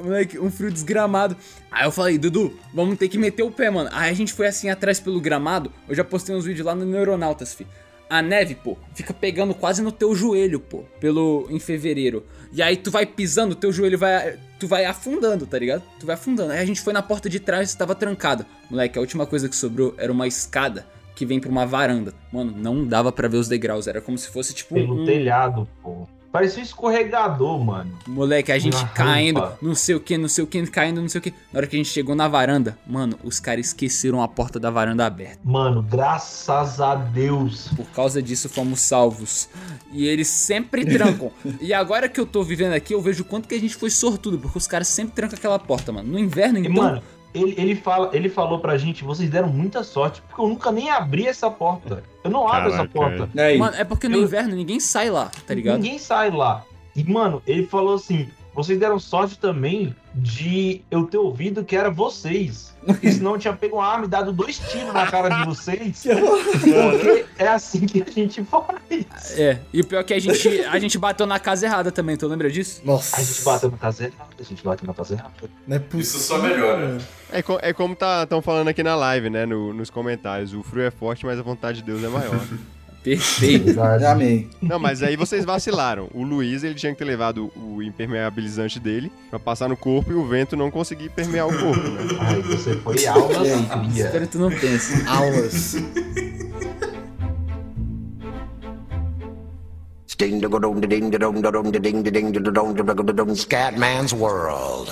Moleque, um frio desgramado. Aí eu falei, Dudu, vamos ter que meter o pé, mano. Aí a gente foi assim atrás pelo gramado. Eu já postei uns vídeos lá no Neuronautas, fi. A neve, pô, fica pegando quase no teu joelho, pô, pelo em fevereiro. E aí tu vai pisando, teu joelho vai tu vai afundando, tá ligado? Tu vai afundando. Aí a gente foi na porta de trás, estava trancada. Moleque, a última coisa que sobrou era uma escada que vem pra uma varanda. Mano, não dava pra ver os degraus, era como se fosse tipo Pelo um telhado, pô. Parecia um escorregador, mano. Moleque, a gente Uma caindo, rampa. não sei o que, não sei o que, caindo, não sei o que. Na hora que a gente chegou na varanda, mano, os caras esqueceram a porta da varanda aberta. Mano, graças a Deus. Por causa disso fomos salvos. E eles sempre trancam. e agora que eu tô vivendo aqui, eu vejo o quanto que a gente foi sortudo, porque os caras sempre trancam aquela porta, mano. No inverno, E, então. mano, ele, ele, fala, ele falou pra gente, vocês deram muita sorte, porque eu nunca nem abri essa porta. Eu não abro essa porta. Aí? Mano, é porque no Eu- inverno ninguém sai lá, tá ligado? Ninguém sai lá. E, mano, ele falou assim: vocês deram sorte também de eu ter ouvido que era vocês. Porque senão eu tinha pego uma arma e dado dois tiros na cara de vocês. Porque é assim que a gente faz. É, e o pior é que a gente, a gente bateu na casa errada também, tu lembra disso? Nossa. A gente bateu na casa errada, a gente bateu na casa errada. Não é possível. Isso só melhora. É, co- é como estão falando aqui na live, né? no- nos comentários. O frio é forte, mas a vontade de Deus é maior. Perfeito. Amém. Não, mas aí vocês vacilaram. O Luiz, ele tinha que ter levado o impermeabilizante dele pra passar no corpo e o vento não conseguir permear o corpo, né? Ai, você foi aulas fria. Espero que tu não pense. Aulas. Scatman's World.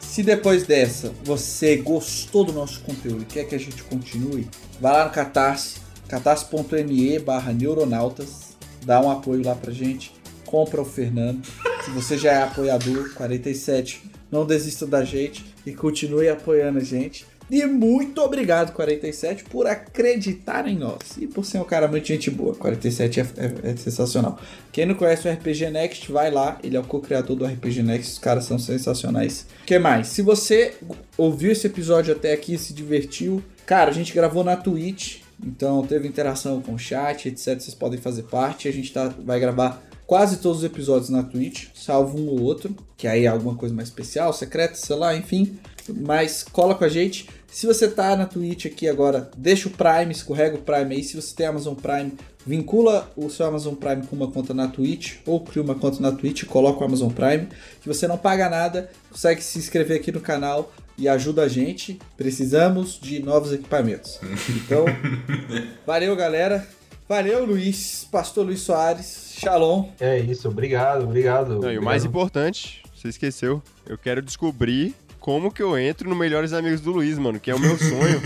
Se depois dessa você gostou do nosso conteúdo e quer que a gente continue, vai lá no Catarse, catarse.me barra neuronautas, dá um apoio lá pra gente, compra o Fernando. Se você já é apoiador, 47, não desista da gente e continue apoiando a gente. E muito obrigado, 47, por acreditar em nós. E por ser um cara muito gente boa. 47 é, é- é sensacional. Quem não conhece o RPG Next, vai lá. Ele é o co-criador do RPG Next. Os caras são sensacionais. Que mais? Se você ouviu esse episódio até aqui e se divertiu, cara, a gente gravou na Twitch. Então teve interação com o chat, etc. Vocês podem fazer parte. A gente tá, vai gravar quase todos os episódios na Twitch, salvo um ou outro, que aí é alguma coisa mais especial, secreta, sei lá, enfim. Mas cola com a gente. Se você tá na Twitch aqui agora, deixa o Prime, escorrega o Prime aí. Se você tem Amazon Prime, vincula o seu Amazon Prime com uma conta na Twitch, ou cria uma conta na Twitch e coloca o Amazon Prime, que você não paga nada, consegue se inscrever aqui no canal e ajuda a gente. Precisamos de novos equipamentos. Então, valeu galera. Valeu Luiz, Pastor Luiz Soares, Shalom. É isso, obrigado, obrigado. Não, e o mais importante, você esqueceu, eu quero descobrir como que eu entro no Melhores Amigos do Luiz, mano, que é o meu sonho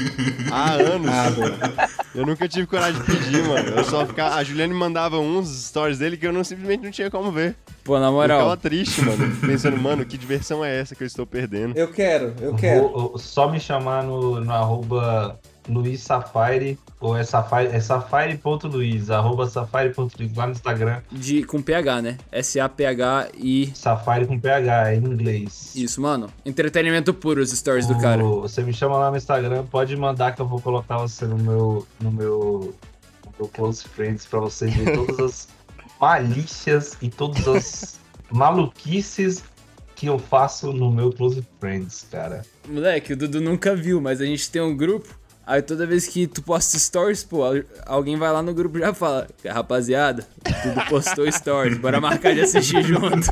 há anos. Ah. Eu nunca tive coragem de pedir, mano. Eu só ficava. A Juliane mandava uns stories dele que eu não, simplesmente não tinha como ver. Pô, na Eu ficava moral, triste, mano. Pensando, mano, que diversão é essa que eu estou perdendo? Eu quero, eu quero. Vou só me chamar no, no arroba Luiz Safari, ou é Safari, é safari.luiz, arroba safari.luiz lá no Instagram, de, com PH, né? S-A-P-H e. Safari com PH, em inglês. Isso, mano. Entretenimento puro os stories do O- cara. Você me chama lá no Instagram, pode mandar que eu vou colocar você no meu, no meu, no meu Close Friends pra vocês verem todas as malícias e todas as maluquices que eu faço no meu Close Friends, cara. Moleque, o Dudu nunca viu, mas a gente tem um grupo. Aí toda vez que tu posta stories, pô, al- alguém vai lá no grupo e já fala, rapaziada, tudo postou stories, bora marcar de assistir junto.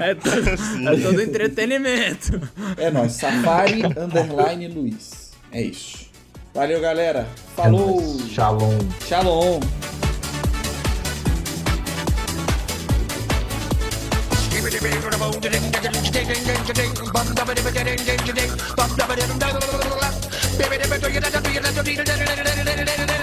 É todo, é todo entretenimento. É nóis, Safari Underline Luiz. É isso. Valeu, galera. Falou. É nóis. Shalom. Shalom. baby, baby, baby, baby, baby, baby, baby, baby, baby, baby, baby, baby,